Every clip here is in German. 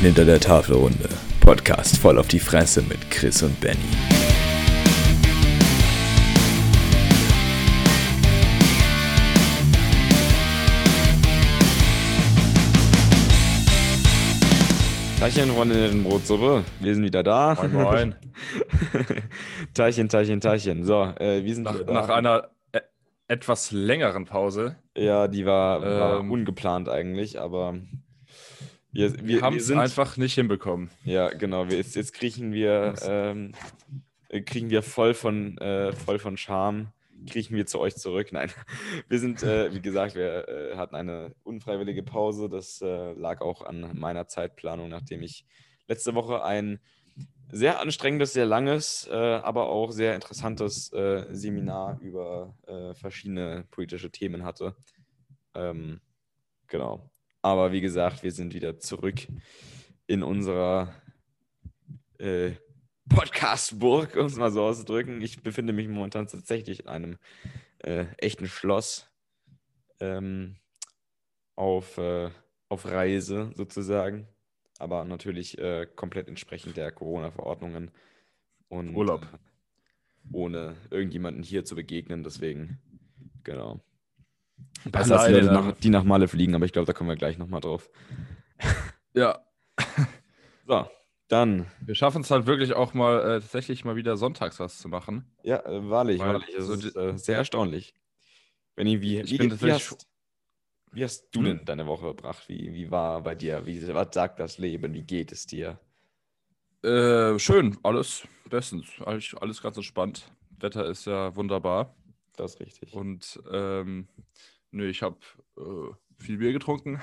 Hinter der Tafelrunde. Podcast voll auf die Fresse mit Chris und Benny. Teilchen, Freundinnen, Brotsuppe. Wir sind wieder da. Moin, moin. Teilchen, Teilchen, Teilchen. So, äh, wir sind Nach, wieder da. nach einer e etwas längeren Pause. Ja, die war, war Ähm, ungeplant eigentlich, aber wir, wir, Wir haben es einfach nicht hinbekommen. Ja, genau. Wir, jetzt, jetzt kriechen wir, ähm, äh, kriegen wir voll von, äh, voll von Charme, kriechen wir zu euch zurück. Nein, wir sind, äh, wie gesagt, wir äh, hatten eine unfreiwillige Pause. Das äh, lag auch an meiner Zeitplanung, nachdem ich letzte Woche ein sehr anstrengendes, sehr langes, äh, aber auch sehr interessantes Seminar über verschiedene politische Themen hatte. Ähm, genau. Aber wie gesagt, wir sind wieder zurück in unserer äh, Podcast-Burg, um es mal so auszudrücken. Ich befinde mich momentan tatsächlich in einem äh, echten Schloss ähm, auf, äh, auf Reise sozusagen. Aber natürlich äh, komplett entsprechend der Corona-Verordnungen. Und Urlaub. Ohne irgendjemanden hier zu begegnen. Deswegen, genau. Besser als die Leute, nach, die nach Malle fliegen, aber ich glaube, da kommen wir gleich nochmal drauf. Ja. So, dann. Wir schaffen es halt wirklich auch mal äh, tatsächlich mal wieder sonntags was zu machen. Ja, äh, wahrlich, Weil wahrlich. Es so ist äh, sehr erstaunlich. Benni, wie, Ich wie, bin wie, hast, wie hast du Hm? denn deine Woche verbracht? Wie, wie war bei dir? Wie, was sagt das Leben? Wie geht es dir? Äh, schön, alles bestens. Alles, alles ganz entspannt. Wetter ist ja wunderbar. Das ist richtig. Und ähm, nö, ich habe äh, viel Bier getrunken.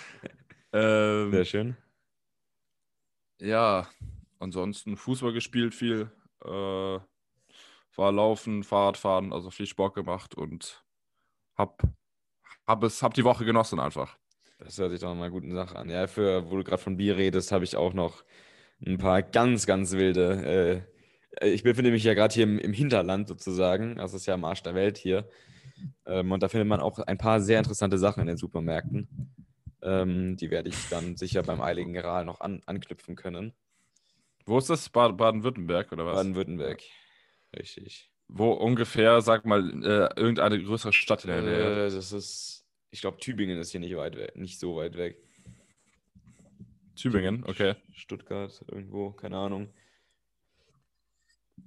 ähm, Sehr schön. Ja, ansonsten Fußball gespielt viel, äh, war laufen, Fahrradfahren, also viel Sport gemacht und hab, hab, es, hab die Woche genossen einfach. Das hört sich doch mal eine gute Sache an. Ja, für, wo du gerade von Bier redest, habe ich auch noch ein paar ganz, ganz wilde. Äh, ich befinde mich ja gerade hier im, im Hinterland sozusagen. Das ist ja am Arsch der Welt hier. Ähm, und da findet man auch ein paar sehr interessante Sachen in den Supermärkten. Ähm, die werde ich dann sicher beim Eiligen Gral noch an, anknüpfen können. Wo ist das? Bad- Baden-Württemberg oder was? Baden-Württemberg. Richtig. Wo ungefähr, sag mal, äh, irgendeine größere Stadt in der Nähe. Äh, das ist, ich glaube, Tübingen ist hier nicht weit weg, nicht so weit weg. Tübingen, okay. Stuttgart, irgendwo, keine Ahnung.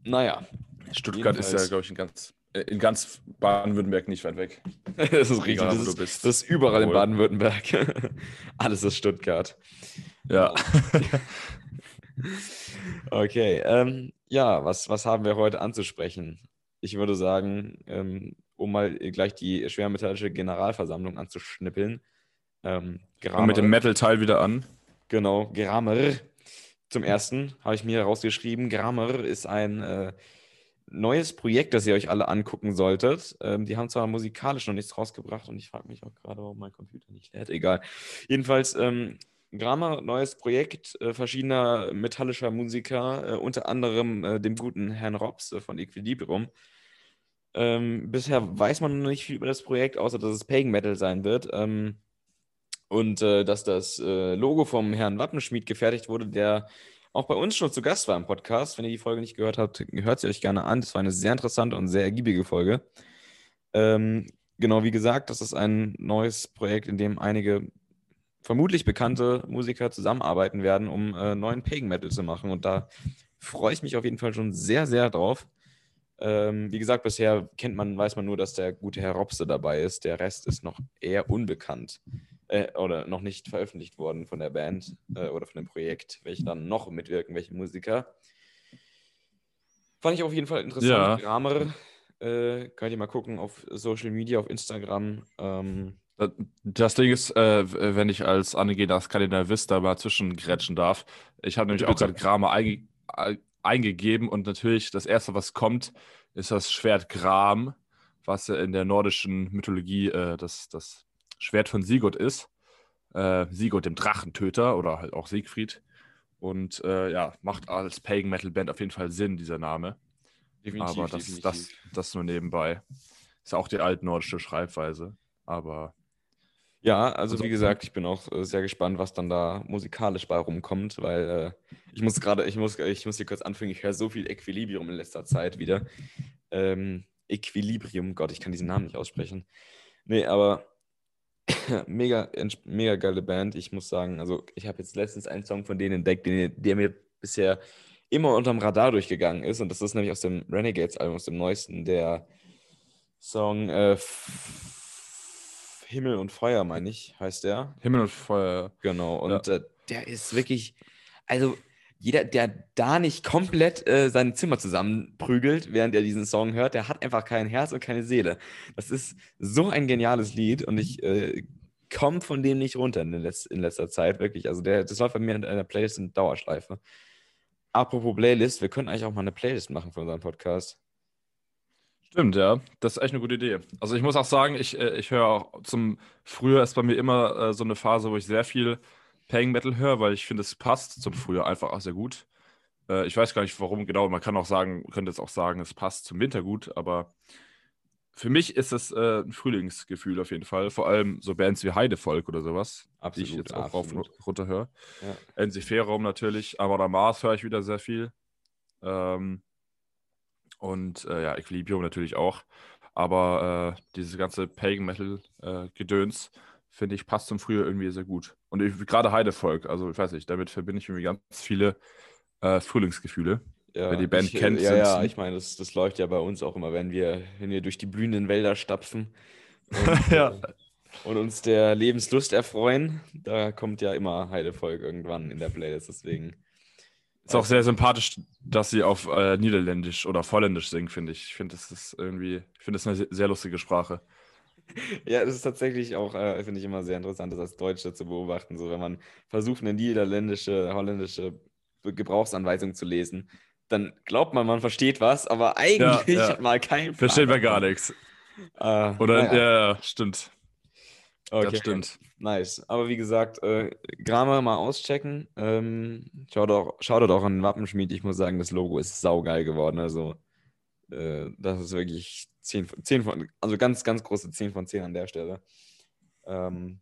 Naja, Stuttgart ist ja, glaube ich, in ganz, äh, in ganz Baden-Württemberg nicht weit weg. das ist richtig. Das, wo ist, du bist. das ist überall in Wohl. Baden-Württemberg. Alles ist Stuttgart. Ja. Okay, ähm, ja, was, was haben wir heute anzusprechen? Ich würde sagen, ähm, um mal gleich die schwermetallische Generalversammlung anzuschnippeln. Ähm, mit dem Metal-Teil wieder an. Genau, Grammar. Zum ersten habe ich mir rausgeschrieben, Grammar ist ein äh, neues Projekt, das ihr euch alle angucken solltet. Ähm, die haben zwar musikalisch noch nichts rausgebracht und ich frage mich auch gerade, warum mein Computer nicht lädt. Egal. Jedenfalls, ähm, Grammar, neues Projekt äh, verschiedener metallischer Musiker, äh, unter anderem äh, dem guten Herrn Robs äh, von Equilibrium. Ähm, bisher weiß man noch nicht viel über das Projekt, außer dass es Pagan Metal sein wird. Ähm, und äh, dass das äh, Logo vom Herrn Wappenschmied gefertigt wurde, der auch bei uns schon zu Gast war im Podcast. Wenn ihr die Folge nicht gehört habt, hört sie euch gerne an. Das war eine sehr interessante und sehr ergiebige Folge. Ähm, genau wie gesagt, das ist ein neues Projekt, in dem einige vermutlich bekannte Musiker zusammenarbeiten werden, um äh, neuen Pagan Metal zu machen. Und da freue ich mich auf jeden Fall schon sehr, sehr drauf. Ähm, wie gesagt, bisher kennt man, weiß man nur, dass der gute Herr Robse dabei ist. Der Rest ist noch eher unbekannt äh, oder noch nicht veröffentlicht worden von der Band äh, oder von dem Projekt, welche dann noch mitwirken, welche Musiker. Fand ich auf jeden Fall interessant. Ja. Grammar, äh, könnt ihr mal gucken auf Social Media, auf Instagram. Ähm, Das- Ding ist, äh, wenn ich als angehender Skandinavist da mal zwischengrätschen darf, ich habe nämlich auch Bitte. gerade Grame einge ei- eingegeben und natürlich das erste, was kommt, ist das Schwert Gram, was ja in der nordischen Mythologie äh, das, das Schwert von Sigurd ist. Äh, Sigurd, dem Drachentöter oder halt auch Siegfried. Und äh, ja, macht als Pagan Metal Band auf jeden Fall Sinn, dieser Name. Aber das, das, das nur nebenbei. Ist auch die altnordische Schreibweise. Aber Ja, also Also- wie gesagt, ich bin auch äh, sehr gespannt, was dann da musikalisch bei rumkommt, weil äh, ich muss gerade, ich muss, ich muss hier kurz anfangen, ich höre so viel Equilibrium in letzter Zeit wieder. Ähm, Equilibrium, Gott, ich kann diesen Namen nicht aussprechen. Nee, aber mega, mega geile Band. Ich muss sagen, also ich habe jetzt letztens einen Song von denen entdeckt, den, der mir bisher immer unterm Radar durchgegangen ist. Und das ist nämlich aus dem Renegades-Album, aus dem neuesten, der Song äh, Himmel und Feuer, meine ich, heißt der. Himmel und Feuer. Genau. Und äh, der ist wirklich, also jeder, der da nicht komplett äh, sein Zimmer zusammenprügelt, während er diesen Song hört, der hat einfach kein Herz und keine Seele. Das ist so ein geniales Lied und ich äh, komme von dem nicht runter in, letz in letzter Zeit, wirklich. Also der, das läuft bei mir in einer Playlist in Dauerschleife. Apropos Playlist, wir können eigentlich auch mal eine Playlist machen für unseren Podcast. Stimmt, ja. Das ist echt eine gute Idee. Also ich muss auch sagen, ich, äh, ich höre auch zum Frühjahr ist bei mir immer äh, so eine Phase, wo ich sehr viel Paying Metal höre, weil ich finde, es passt zum Frühjahr einfach auch sehr gut. Äh, ich weiß gar nicht, warum genau. Man kann auch sagen, könnte jetzt auch sagen, es passt zum Winter gut, aber für mich ist es äh, ein Frühlingsgefühl auf jeden Fall. Vor allem so Bands wie Heidevolk oder sowas, die ich jetzt auch rauf absolut. runter höre. Ja. NC-Raum natürlich, Amada Mars höre ich wieder sehr viel. Ähm, und äh, ja, Equilibrium natürlich auch. Aber äh, dieses ganze Pagan Metal äh, Gedöns, finde ich, passt zum Frühjahr irgendwie sehr gut. Und gerade Heidevolk, also ich weiß nicht, damit verbinde ich irgendwie ganz viele äh, Frühlingsgefühle. Ja, Wer die Band ich, kennt, Ja, ja, ich meine, das, das läuft ja bei uns auch immer, wenn wir, wenn wir durch die blühenden Wälder stapfen und, Ja. äh, und uns der Lebenslust erfreuen. Da kommt ja immer Heidevolk irgendwann in der Playlist, deswegen. Ist auch sehr sympathisch, dass sie auf äh, Niederländisch oder Volländisch singen, finde ich. Ich finde, das ist irgendwie, ich finde das eine sehr lustige Sprache. Ja, das ist tatsächlich auch, äh, finde ich immer sehr interessant, das als Deutsche zu beobachten. So, wenn man versucht, eine niederländische, holländische Gebrauchsanweisung zu lesen, dann glaubt man, man versteht was, aber eigentlich ja. hat man keinen Plan Versteht man gar nichts. Äh, Oder, ja, ja, stimmt. okay. Das stimmt. Nice. Aber wie gesagt, äh, Grammar mal auschecken. Ähm, schaut, auch, schaut auch an den Wappenschmied. Ich muss sagen, das Logo ist saugeil geworden. Also, äh, das ist wirklich 10 von, 10 von, also ganz, ganz große 10 von 10 an der Stelle. Ähm,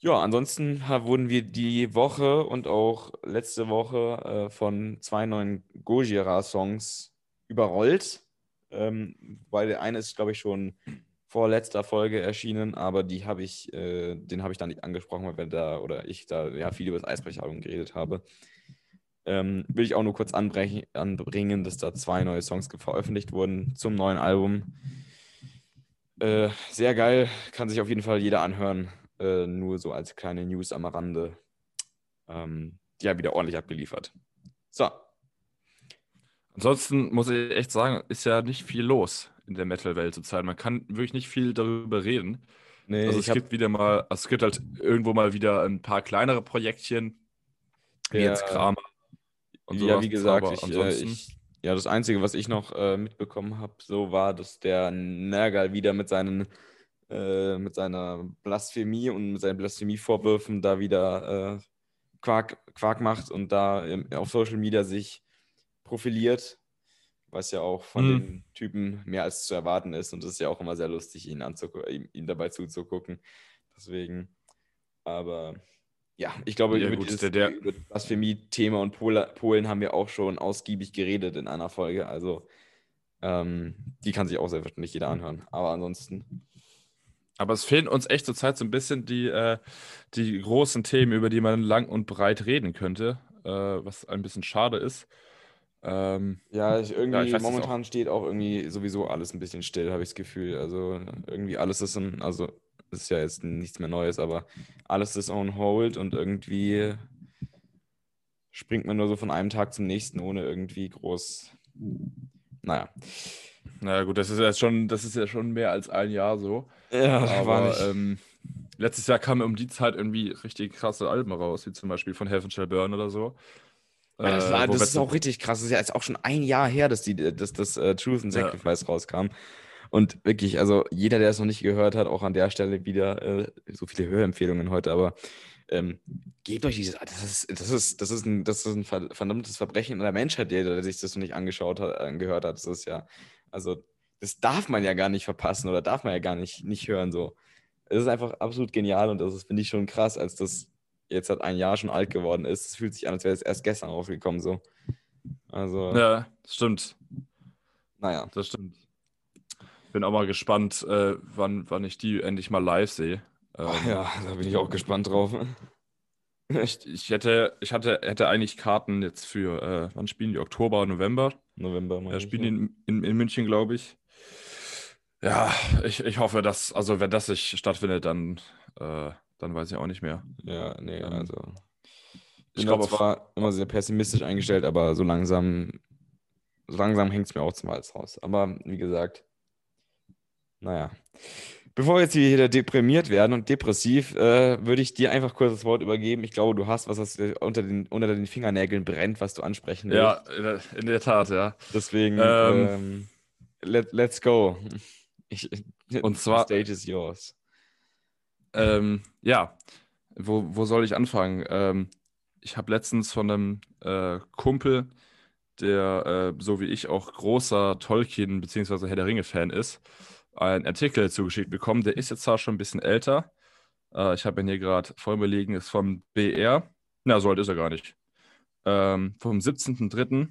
ja, ansonsten wurden wir die Woche und auch letzte Woche äh, von zwei neuen Gojira-Songs überrollt. Ähm, weil der eine ist, glaube ich, schon vor letzter Folge erschienen, aber die habe ich, äh, den habe ich da nicht angesprochen, weil wir da oder ich da ja viel über das Eisbrecheralbum geredet habe. Ähm, will ich auch nur kurz anbringen, dass da zwei neue Songs veröffentlicht wurden zum neuen Album. Äh, sehr geil, kann sich auf jeden Fall jeder anhören. Äh, nur so als kleine News am Rande. Ähm, die haben wieder ordentlich abgeliefert. So, Ansonsten muss ich echt sagen, ist ja nicht viel los in der Metal-Welt zurzeit. Man kann wirklich nicht viel darüber reden. nee, Also es hab- gibt wieder mal, also es gibt halt irgendwo mal wieder ein paar kleinere Projektchen, wie Ja. jetzt Kramer und ja, sowas. wie gesagt, aber ich, äh, ansonsten, ich, ja, das Einzige, was ich noch äh, mitbekommen habe, so war, dass der Nergal wieder mit seinen äh, mit seiner Blasphemie und mit seinen Blasphemievorwürfen da wieder äh, Quark, Quark macht und da im, auf Social Media sich profiliert, was ja auch von Mhm. den Typen mehr als zu erwarten ist und es ist ja auch immer sehr lustig, ihn, ihm dabei zuzugucken. Deswegen, aber ja, ich glaube, Ja, über, gut, dieses, der- der- über das Blasphemie-Thema und Pola, Polen haben wir auch schon ausgiebig geredet in einer Folge. Also ähm, die kann sich auch selbstverständlich jeder anhören. Aber ansonsten, aber es fehlen uns echt zurzeit so ein bisschen die, äh, die großen Themen, über die man lang und breit reden könnte, äh, was ein bisschen schade ist. Ähm, ja, ich, irgendwie Ja, ich momentan steht auch irgendwie sowieso alles ein bisschen still, habe ich das Gefühl. Also irgendwie alles ist in, also ist ja jetzt nichts mehr Neues, aber alles ist on hold und irgendwie springt man nur so von einem Tag zum nächsten, ohne irgendwie groß. Naja. naja, gut, das ist ja schon, das ist ja schon mehr als ein Jahr so. Ja, Aber ähm, letztes Jahr kamen um die Zeit irgendwie richtig krasse Alben raus, wie zum Beispiel von Heaven Shall Burn oder so. Ja, das, Äh, war, wo das ist auch richtig krass. Das ist ja jetzt auch schon ein Jahr her, dass, die, dass das äh, Truth and Ja. Sacrifice rauskam. Und wirklich, also jeder, der es noch nicht gehört hat, auch an der Stelle wieder äh, so viele Hörempfehlungen heute, aber ähm, gebt euch dieses, das ist, das ist, das ist ein, das ist ein ver- verdammtes Verbrechen in der Menschheit, der, der sich das noch nicht angeschaut hat, angehört hat. Das ist ja, also das darf man ja gar nicht verpassen oder darf man ja gar nicht, nicht hören so. es ist einfach absolut genial und das finde ich schon krass, als das jetzt seit ein Jahr schon alt geworden ist. Es fühlt sich an, als wäre es erst gestern rausgekommen so. Also. Ja, das stimmt. Naja. Das stimmt. Bin auch mal gespannt, äh, wann, wann ich die endlich mal live sehe. Ähm, ja, da bin ich auch gespannt drauf. ich, ich, hätte, ich hatte, hätte eigentlich Karten jetzt für, äh, wann spielen die? Oktober, November? November. Ja, spielen die in, in, in München, glaube ich. Ja, ich, ich hoffe, dass, also wenn das nicht stattfindet, dann, äh, dann weiß ich auch nicht mehr. Ja, nee, ähm, also. Ich glaube, zwar immer sehr pessimistisch eingestellt, aber so langsam, so langsam hängt es mir auch zum Hals raus. Aber wie gesagt, naja. Bevor wir jetzt hier wieder deprimiert werden und depressiv, äh, würde ich dir einfach kurz das Wort übergeben. Ich glaube, du hast was, was unter den, unter den Fingernägeln brennt, was du ansprechen willst. Ja, in der Tat, ja. Deswegen, ähm, ähm, let, let's go. Ich, und zwar. The stage is yours. Ähm, ja, wo, wo soll ich anfangen? Ähm, ich habe letztens von einem äh, Kumpel, der äh, so wie ich auch großer Tolkien- bzw. Herr der Ringe-Fan ist, einen Artikel zugeschickt bekommen. Der ist jetzt zwar schon ein bisschen älter. Äh, ich habe ihn hier gerade vor mir liegen, ist vom BR. Na, so alt ist er gar nicht. Ähm, vom 17.03.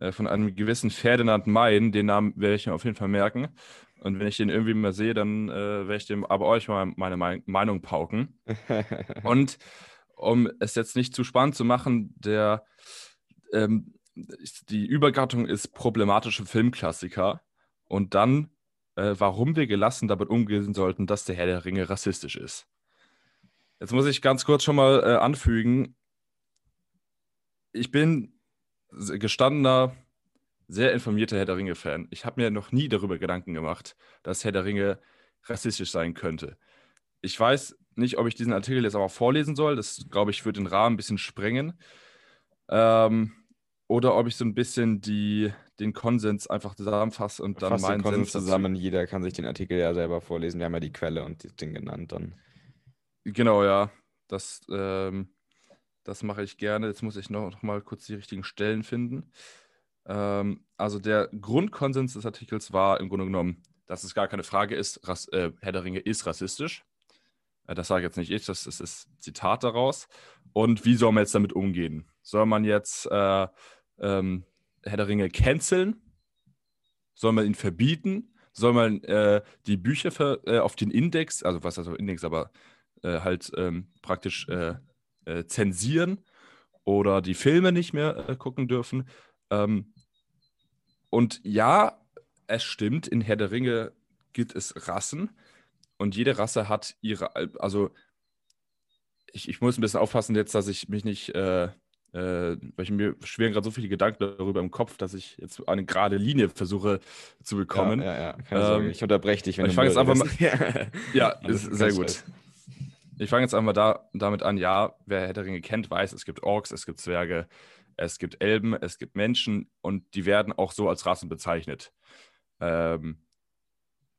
Äh, von einem gewissen Ferdinand Mayen. Den Namen werde ich mir auf jeden Fall merken. Und wenn ich den irgendwie mal sehe, dann äh, werde ich dem aber euch mal meine Meinung pauken. Und um es jetzt nicht zu spannend zu machen, der, ähm, die Übergattung ist problematische Filmklassiker. Und dann, äh, warum wir gelassen damit umgehen sollten, dass der Herr der Ringe rassistisch ist. Jetzt muss ich ganz kurz schon mal äh, anfügen, ich bin gestandener sehr informierter Herr der Ringe-Fan. Ich habe mir noch nie darüber Gedanken gemacht, dass Herr der Ringe rassistisch sein könnte. Ich weiß nicht, ob ich diesen Artikel jetzt aber vorlesen soll. Das, glaube ich, würde den Rahmen ein bisschen sprengen. Ähm, oder ob ich so ein bisschen die, den Konsens einfach zusammenfasse und dann Fass meinen den Konsens Sinn zusammen. Jeder kann sich den Artikel ja selber vorlesen. Wir haben ja die Quelle und das Ding genannt dann. Genau, ja. Das, ähm, das mache ich gerne. Jetzt muss ich noch, noch mal kurz die richtigen Stellen finden. Ähm, also der Grundkonsens des Artikels war im Grunde genommen, dass es gar keine Frage ist, Rass, äh, Herr der Ringe ist rassistisch. Äh, das sage jetzt nicht ich, das, das ist Zitat daraus. Und wie soll man jetzt damit umgehen? Soll man jetzt äh, ähm, Herr der Ringe canceln? Soll man ihn verbieten? Soll man äh, die Bücher für, äh, auf den Index, also was also Index, aber äh, halt ähm, praktisch zensieren oder die Filme nicht mehr gucken dürfen? Ähm, und ja, es stimmt, in Herr der Ringe gibt es Rassen und jede Rasse hat ihre, also ich, ich muss ein bisschen aufpassen jetzt, dass ich mich nicht, äh, äh, weil ich mir schweren gerade so viele Gedanken darüber im Kopf, dass ich jetzt eine gerade Linie versuche zu bekommen. Ja, ja, ja. Keine ähm, Sorge. Ich unterbreche dich, wenn ich fange jetzt einfach mal. ja, ist sehr gut. Ich fange jetzt einmal da, damit an, ja, wer Herr der Ringe kennt, weiß, es gibt Orks, es gibt Zwerge, es gibt Elben, es gibt Menschen und die werden auch so als Rassen bezeichnet. Ähm,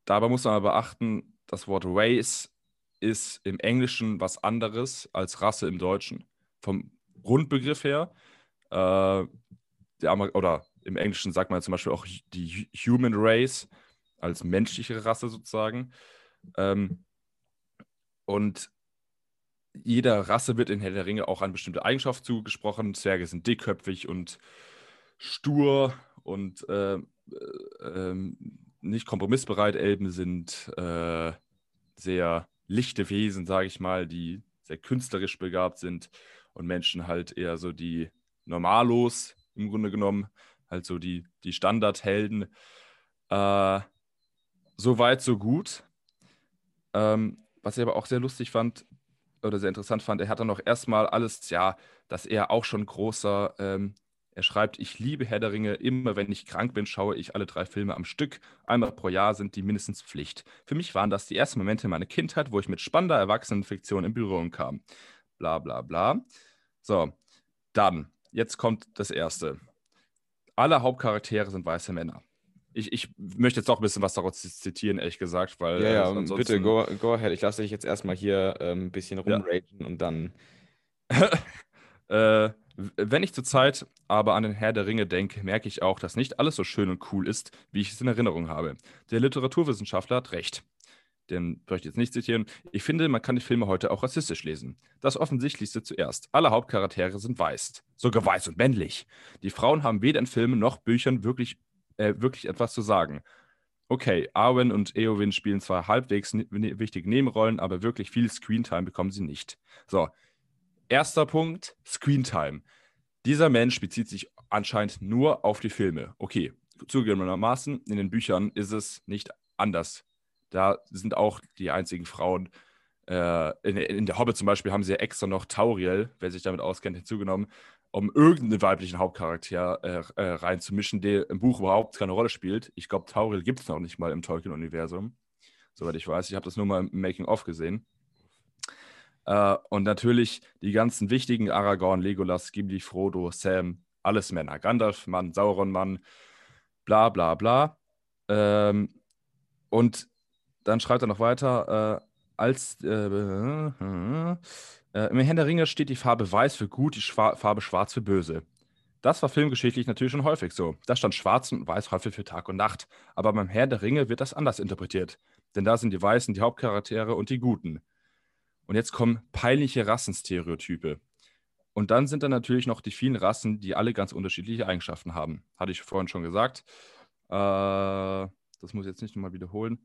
dabei muss man aber beachten, das Wort Race ist im Englischen was anderes als Rasse im Deutschen. Vom Grundbegriff her. Äh, oder im Englischen sagt man zum Beispiel auch die Human Race als menschliche Rasse sozusagen. Ähm, und jeder Rasse wird in Herr der Ringe auch eine bestimmte Eigenschaft zugesprochen. Zwerge sind dickköpfig und stur und äh, äh, ähm, nicht kompromissbereit. Elben sind äh, sehr lichte Wesen, sage ich mal, die sehr künstlerisch begabt sind und Menschen halt eher so die Normalos im Grunde genommen, halt so die, die Standardhelden. Äh, so weit, so gut. Ähm, was ich aber auch sehr lustig fand, oder sehr interessant fand, er hat dann noch erstmal alles, ja, dass er auch schon großer, ähm, er schreibt, ich liebe Herr der Ringe, immer wenn ich krank bin, schaue ich alle drei Filme am Stück. Einmal pro Jahr sind die mindestens Pflicht. Für mich waren das die ersten Momente meiner Kindheit, wo ich mit spannender Erwachsenenfiktion in Berührung kam. Bla bla bla. So, dann, jetzt kommt das Erste. Alle Hauptcharaktere sind weiße Männer ich, ich möchte jetzt auch ein bisschen was daraus zitieren, ehrlich gesagt, weil. Ja, ja, äh, bitte, go, go ahead. Ich lasse dich jetzt erstmal hier ähm, ein bisschen rumragen ja. und dann. äh, wenn ich zurzeit aber an den Herr der Ringe denke, merke ich auch, dass nicht alles so schön und cool ist, wie ich es in Erinnerung habe. Der Literaturwissenschaftler hat recht. Den möchte ich jetzt nicht zitieren. Ich finde, man kann die Filme heute auch rassistisch lesen. Das Offensichtlichste zuerst. Alle Hauptcharaktere sind weiß. Sogar weiß und männlich. Die Frauen haben weder in Filmen noch Büchern wirklich, äh, wirklich etwas zu sagen. Okay, Arwen und Eowyn spielen zwar halbwegs ne wichtige Nebenrollen, aber wirklich viel Screentime bekommen sie nicht. So, erster Punkt, Screentime. Dieser Mensch bezieht sich anscheinend nur auf die Filme. Okay, zugegebenermaßen, in den Büchern ist es nicht anders. Da sind auch die einzigen Frauen. Äh, in, in, der Hobbit zum Beispiel haben sie ja extra noch Tauriel, wer sich damit auskennt, hinzugenommen, um irgendeinen weiblichen Hauptcharakter äh, äh, reinzumischen, der im Buch überhaupt keine Rolle spielt. Ich glaube, Tauriel gibt es noch nicht mal im Tolkien-Universum, soweit ich weiß. Ich habe das nur mal im Making-of gesehen. Äh, und natürlich die ganzen wichtigen Aragorn, Legolas, Gimli, Frodo, Sam, alles Männer. Gandalf, Mann, Sauron, Mann, bla bla bla. Ähm, und dann schreibt er noch weiter, äh, als äh, äh, im Herrn der Ringe steht die Farbe weiß für gut, die Schwa Farbe schwarz für böse. Das war filmgeschichtlich natürlich schon häufig so. Da stand schwarz und weiß häufig für Tag und Nacht. Aber beim Herr der Ringe wird das anders interpretiert. Denn da sind die Weißen die Hauptcharaktere und die Guten. Und jetzt kommen peinliche Rassenstereotype. Und dann sind da natürlich noch die vielen Rassen, die alle ganz unterschiedliche Eigenschaften haben. Hatte ich vorhin schon gesagt. Äh, das muss ich jetzt nicht nochmal wiederholen.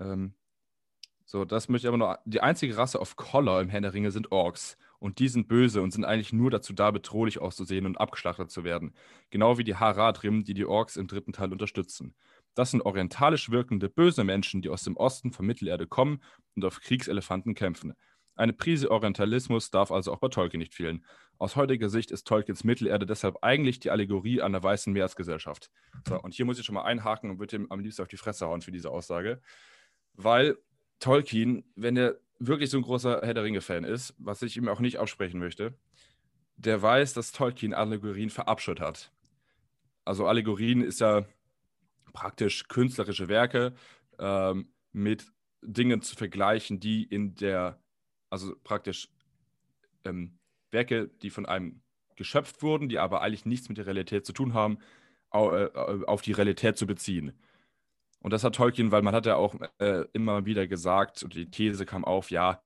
Ähm, so, das möchte ich aber nur. Die einzige Rasse of Color im Herrn sind Orks. Und die sind böse und sind eigentlich nur dazu da, bedrohlich auszusehen und abgeschlachtet zu werden. Genau wie die Haradrim, die die Orks im dritten Teil unterstützen. Das sind orientalisch wirkende böse Menschen, die aus dem Osten von Mittelerde kommen und auf Kriegselefanten kämpfen. Eine Prise Orientalismus darf also auch bei Tolkien nicht fehlen. Aus heutiger Sicht ist Tolkiens Mittelerde deshalb eigentlich die Allegorie einer weißen Meeresgesellschaft. So, und hier muss ich schon mal einhaken und würde ihm am liebsten auf die Fresse hauen für diese Aussage weil Tolkien, wenn er wirklich so ein großer Herr der Ringe-Fan ist, was ich ihm auch nicht aussprechen möchte, der weiß, dass Tolkien Allegorien verabscheut hat. Also Allegorien ist ja praktisch künstlerische Werke ähm, mit Dingen zu vergleichen, die in der, also praktisch ähm, Werke, die von einem geschöpft wurden, die aber eigentlich nichts mit der Realität zu tun haben, äh, auf die Realität zu beziehen. Und das hat Tolkien, weil man hat ja auch äh, immer wieder gesagt, und die These kam auf, ja,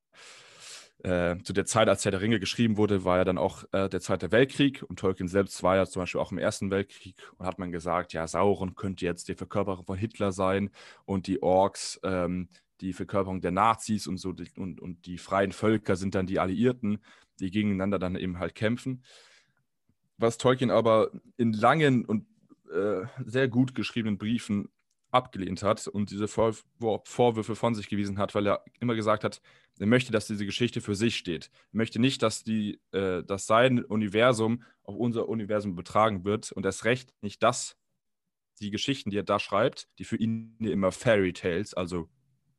äh, zu der Zeit, als Herr der Ringe geschrieben wurde, war ja dann auch äh, der Zweite Weltkrieg. Und Tolkien selbst war ja zum Beispiel auch im Ersten Weltkrieg. Und hat man gesagt, ja, Sauron könnte jetzt die Verkörperung von Hitler sein und die Orks ähm, die Verkörperung der Nazis und so und, und die freien Völker sind dann die Alliierten, die gegeneinander dann eben halt kämpfen. Was Tolkien aber in langen und äh, sehr gut geschriebenen Briefen abgelehnt hat und diese Vor Vorwürfe von sich gewiesen hat, weil er immer gesagt hat, er möchte, dass diese Geschichte für sich steht. Er möchte nicht, dass, die, äh, dass sein Universum auf unser Universum betragen wird und erst recht nicht, dass die Geschichten, die er da schreibt, die für ihn immer Fairy Tales, also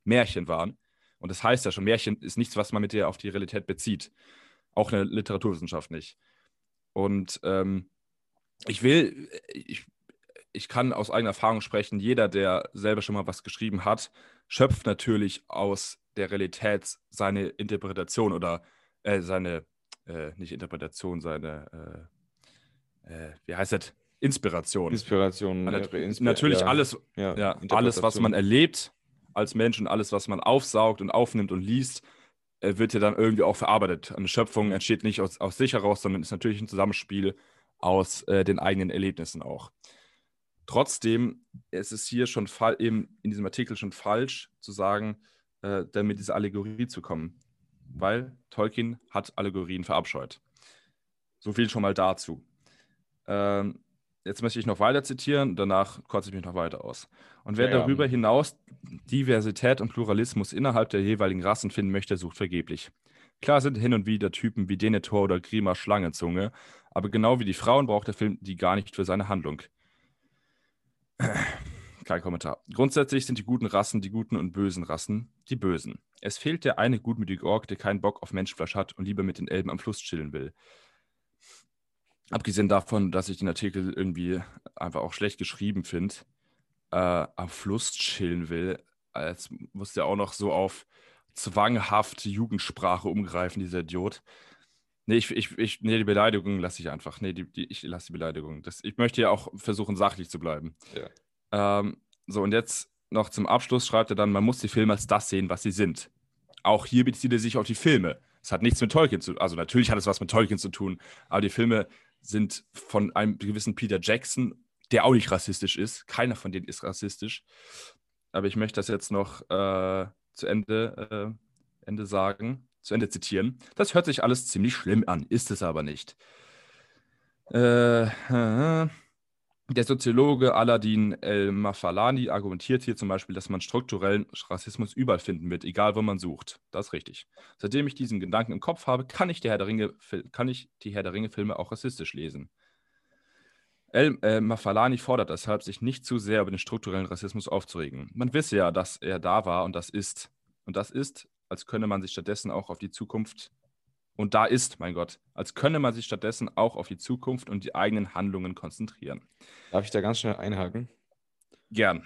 Märchen waren. Und das heißt ja schon, Märchen ist nichts, was man mit dir auf die Realität bezieht. Auch in der Literaturwissenschaft nicht. Und ähm, ich will, ich ich kann aus eigener Erfahrung sprechen, jeder, der selber schon mal was geschrieben hat, schöpft natürlich aus der Realität seine Interpretation oder äh, seine, äh, nicht Interpretation, seine, äh, äh wie heißt das? Inspiration. Inspiration. Inspir natürlich ja. alles, ja, ja alles, was man erlebt als Mensch und alles, was man aufsaugt und aufnimmt und liest, äh, wird ja dann irgendwie auch verarbeitet. Eine Schöpfung entsteht nicht aus, aus sich heraus, sondern ist natürlich ein Zusammenspiel aus äh, den eigenen Erlebnissen auch. Trotzdem ist es hier schon eben in diesem Artikel schon falsch zu sagen, äh, damit diese Allegorie zu kommen, weil Tolkien hat Allegorien verabscheut. So viel schon mal dazu. Ähm, jetzt möchte ich noch weiter zitieren, danach kotze ich mich noch weiter aus. Und wer ja, darüber hinaus Diversität und Pluralismus innerhalb der jeweiligen Rassen finden möchte, sucht vergeblich. Klar sind hin und wieder Typen wie Denethor oder Grima Schlangenzunge, aber genau wie die Frauen braucht der Film die gar nicht für seine Handlung. Kein Kommentar. Grundsätzlich sind die guten Rassen die guten und bösen Rassen die bösen. Es fehlt der eine gutmütige Ork, der keinen Bock auf Menschenfleisch hat und lieber mit den Elben am Fluss chillen will. Abgesehen davon, dass ich den Artikel irgendwie einfach auch schlecht geschrieben finde, äh, am Fluss chillen will, als muss der auch noch so auf zwanghafte Jugendsprache umgreifen, dieser Idiot. Nee, ich, ich, ich, nee, die Beleidigung lasse ich einfach. Nee, die, die, ich lasse die Beleidigung. Das, ich möchte ja auch versuchen, sachlich zu bleiben. Ja. Ähm, so, und jetzt noch zum Abschluss schreibt er dann, man muss die Filme als das sehen, was sie sind. Auch hier bezieht er sich auf die Filme. Es hat nichts mit Tolkien zu tun. Also natürlich hat es was mit Tolkien zu tun, aber die Filme sind von einem gewissen Peter Jackson, der auch nicht rassistisch ist. Keiner von denen ist rassistisch. Aber ich möchte das jetzt noch äh, zu Ende, äh, Ende sagen, zu Ende zitieren. Das hört sich alles ziemlich schlimm an, ist es aber nicht. Äh, der Soziologe Aladin El-Mafalani argumentiert hier zum Beispiel, dass man strukturellen Rassismus überall finden wird, egal wo man sucht. Das ist richtig. Seitdem ich diesen Gedanken im Kopf habe, kann ich die Herr der Ringe, kann ich die Herr der Ringe Filme auch rassistisch lesen. El-Mafalani fordert deshalb, sich nicht zu sehr über den strukturellen Rassismus aufzuregen. Man wisse ja, dass er da war und das ist. Und das ist, als könne man sich stattdessen auch auf die Zukunft und da ist, mein Gott, als könne man sich stattdessen auch auf die Zukunft und die eigenen Handlungen konzentrieren. Darf ich da ganz schnell einhaken? Gern.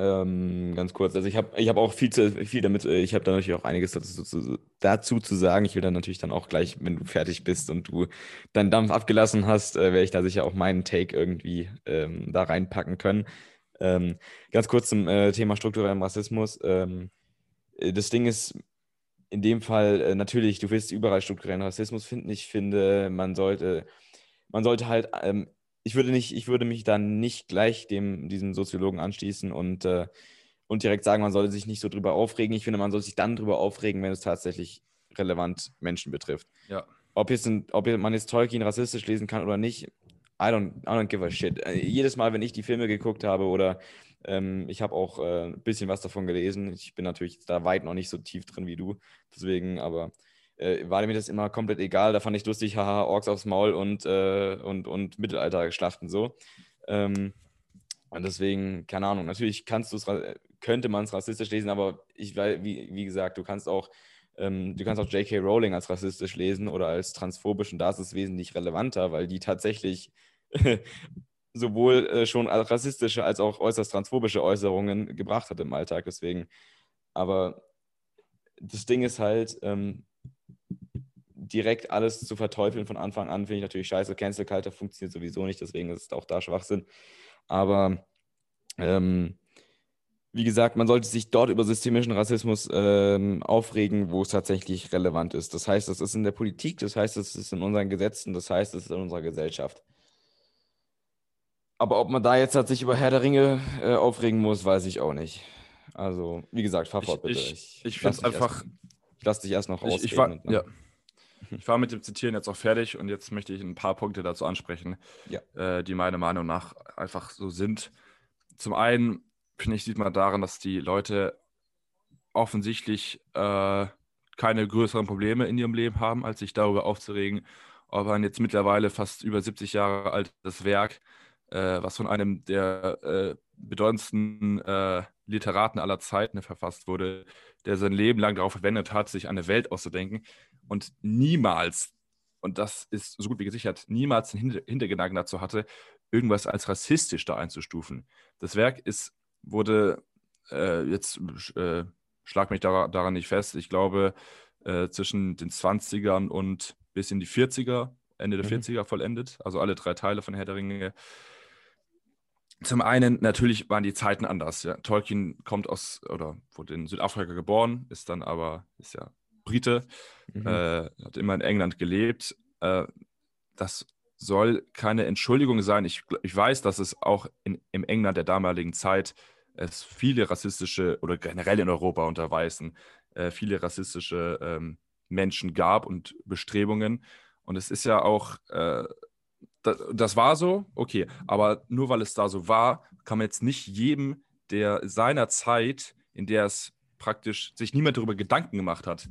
Ähm, ganz kurz. Also ich habe ich hab auch viel, zu, viel damit, äh, ich habe da natürlich auch einiges dazu zu, dazu, zu sagen. Ich will dann natürlich dann auch gleich, wenn du fertig bist und du deinen Dampf abgelassen hast, äh, werde ich da sicher auch meinen Take irgendwie ähm, da reinpacken können. Ähm, ganz kurz zum äh, Thema strukturellem Rassismus. Ähm, äh, das Ding ist, in dem Fall äh, natürlich, du willst überall strukturellen Rassismus finden. Ich finde, man sollte, man sollte halt, ähm, ich würde nicht, ich würde mich dann nicht gleich dem, diesem Soziologen anschließen und, äh, und direkt sagen, man sollte sich nicht so drüber aufregen. Ich finde, man sollte sich dann drüber aufregen, wenn es tatsächlich relevant Menschen betrifft. Ja. Ob, jetzt ein, ob man jetzt Tolkien rassistisch lesen kann oder nicht, I don't, I don't give a shit. Äh, jedes Mal, wenn ich die Filme geguckt habe oder ähm, ich habe auch äh, ein bisschen was davon gelesen. Ich bin natürlich da weit noch nicht so tief drin wie du. Deswegen, aber äh, war mir das immer komplett egal. Da fand ich lustig, haha, Orks aufs Maul und, äh, und, und Mittelalter-Schlachten so. Ähm, und deswegen, keine Ahnung, natürlich kannst könnte man es rassistisch lesen, aber ich, wie, wie gesagt, du kannst auch ähm, du kannst auch J.K. Rowling als rassistisch lesen oder als transphobisch und da ist es wesentlich relevanter, weil die tatsächlich sowohl äh, schon rassistische als auch äußerst transphobische Äußerungen gebracht hat im Alltag. Deswegen, aber das Ding ist halt, ähm, direkt alles zu verteufeln von Anfang an, finde ich natürlich scheiße. Cancel Culture funktioniert sowieso nicht, deswegen ist es auch da Schwachsinn. Aber ähm, wie gesagt, man sollte sich dort über systemischen Rassismus ähm, aufregen, wo es tatsächlich relevant ist. Das heißt, das ist in der Politik, das heißt, das ist in unseren Gesetzen, das heißt, das ist in unserer Gesellschaft. Aber ob man da jetzt halt sich über Herr der Ringe äh, aufregen muss, weiß ich auch nicht. Also, wie gesagt, fahr fort bitte. Ich, ich, ich finde es einfach. Erst, ich lasse dich erst noch raus. Ich, war, ja. ich war mit dem Zitieren jetzt auch fertig und jetzt möchte ich ein paar Punkte dazu ansprechen, ja. äh, die meiner Meinung nach einfach so sind. Zum einen, finde ich, sieht man daran, dass die Leute offensichtlich äh, keine größeren Probleme in ihrem Leben haben, als sich darüber aufzuregen, ob ein jetzt mittlerweile fast über 70 Jahre altes Werk äh, was von einem der äh, bedeutendsten äh, Literaten aller Zeiten verfasst wurde, der sein Leben lang darauf verwendet hat, sich eine Welt auszudenken und niemals, und das ist so gut wie gesichert, niemals den Hinter Hintergedanken dazu hatte, irgendwas als rassistisch da einzustufen. Das Werk ist, wurde äh, jetzt, äh, schlag mich da, daran nicht fest, ich glaube, äh, zwischen den 20ern und bis in die 40er, Ende der mhm. 40er vollendet, also alle drei Teile von Herr der Ringe zum einen, natürlich waren die Zeiten anders. Ja. Tolkien kommt aus, oder wurde in Südafrika geboren, ist dann aber, ist ja Brite, mhm. äh, hat immer in England gelebt. Äh, das soll keine Entschuldigung sein. Ich, ich weiß, dass es auch in, im England der damaligen Zeit es viele rassistische oder generell in Europa unter Weißen äh, viele rassistische ähm, Menschen gab und Bestrebungen. Und es ist ja auch äh, das, das war so, okay, aber nur weil es da so war, kann man jetzt nicht jedem, der seiner Zeit, in der es praktisch sich niemand darüber Gedanken gemacht hat,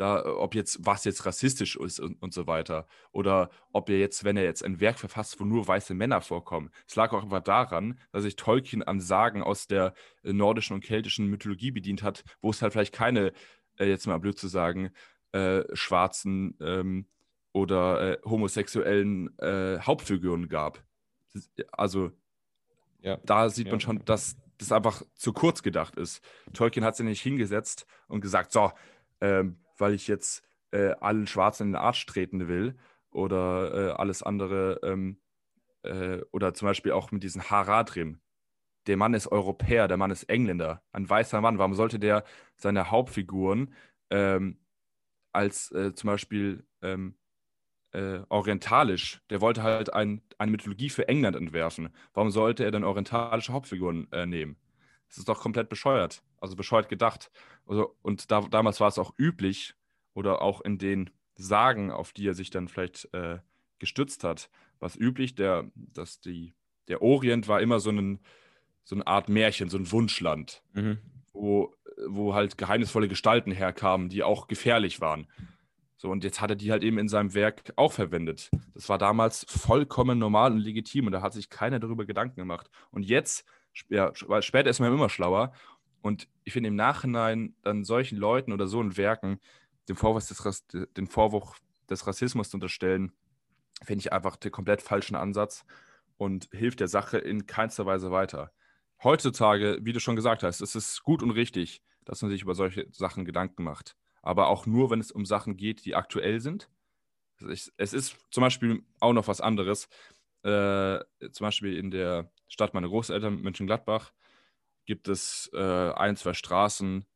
da, ob jetzt was jetzt rassistisch ist und, und so weiter. Oder ob er jetzt, wenn er jetzt ein Werk verfasst, wo nur weiße Männer vorkommen. Es lag auch einfach daran, dass sich Tolkien an Sagen aus der äh, nordischen und keltischen Mythologie bedient hat, wo es halt vielleicht keine, äh, jetzt mal blöd zu sagen, äh, schwarzen ähm, oder äh, homosexuellen äh, Hauptfiguren gab. Also ja. da sieht ja. man schon, dass das einfach zu kurz gedacht ist. Tolkien hat sich nicht hingesetzt und gesagt, so, ähm, weil ich jetzt äh, allen Schwarzen in den Arsch treten will oder äh, alles andere ähm, äh, oder zum Beispiel auch mit diesen Haradrim. der Mann ist Europäer, der Mann ist Engländer, ein weißer Mann. Warum sollte der seine Hauptfiguren ähm, als äh, zum Beispiel ähm, äh, orientalisch, der wollte halt ein, eine Mythologie für England entwerfen. Warum sollte er dann orientalische Hauptfiguren äh, nehmen? Das ist doch komplett bescheuert, also bescheuert gedacht. Also, und da, damals war es auch üblich, oder auch in den Sagen, auf die er sich dann vielleicht äh, gestützt hat, war es üblich, der, dass die, der Orient war immer so, einen, so eine Art Märchen, so ein Wunschland, mhm. wo, wo halt geheimnisvolle Gestalten herkamen, die auch gefährlich waren. So, und jetzt hat er die halt eben in seinem Werk auch verwendet. Das war damals vollkommen normal und legitim und da hat sich keiner darüber Gedanken gemacht. Und jetzt, ja, später ist man immer schlauer. Und ich finde im Nachhinein dann solchen Leuten oder so in Werken den Vorwurf des, den Vorwurf des Rassismus zu unterstellen, finde ich einfach den komplett falschen Ansatz und hilft der Sache in keinster Weise weiter. Heutzutage, wie du schon gesagt hast, ist es gut und richtig, dass man sich über solche Sachen Gedanken macht aber auch nur, wenn es um Sachen geht, die aktuell sind. Es ist zum Beispiel auch noch was anderes. Äh, zum Beispiel in der Stadt meiner Großeltern, Mönchengladbach, gibt es äh, ein, zwei Straßen,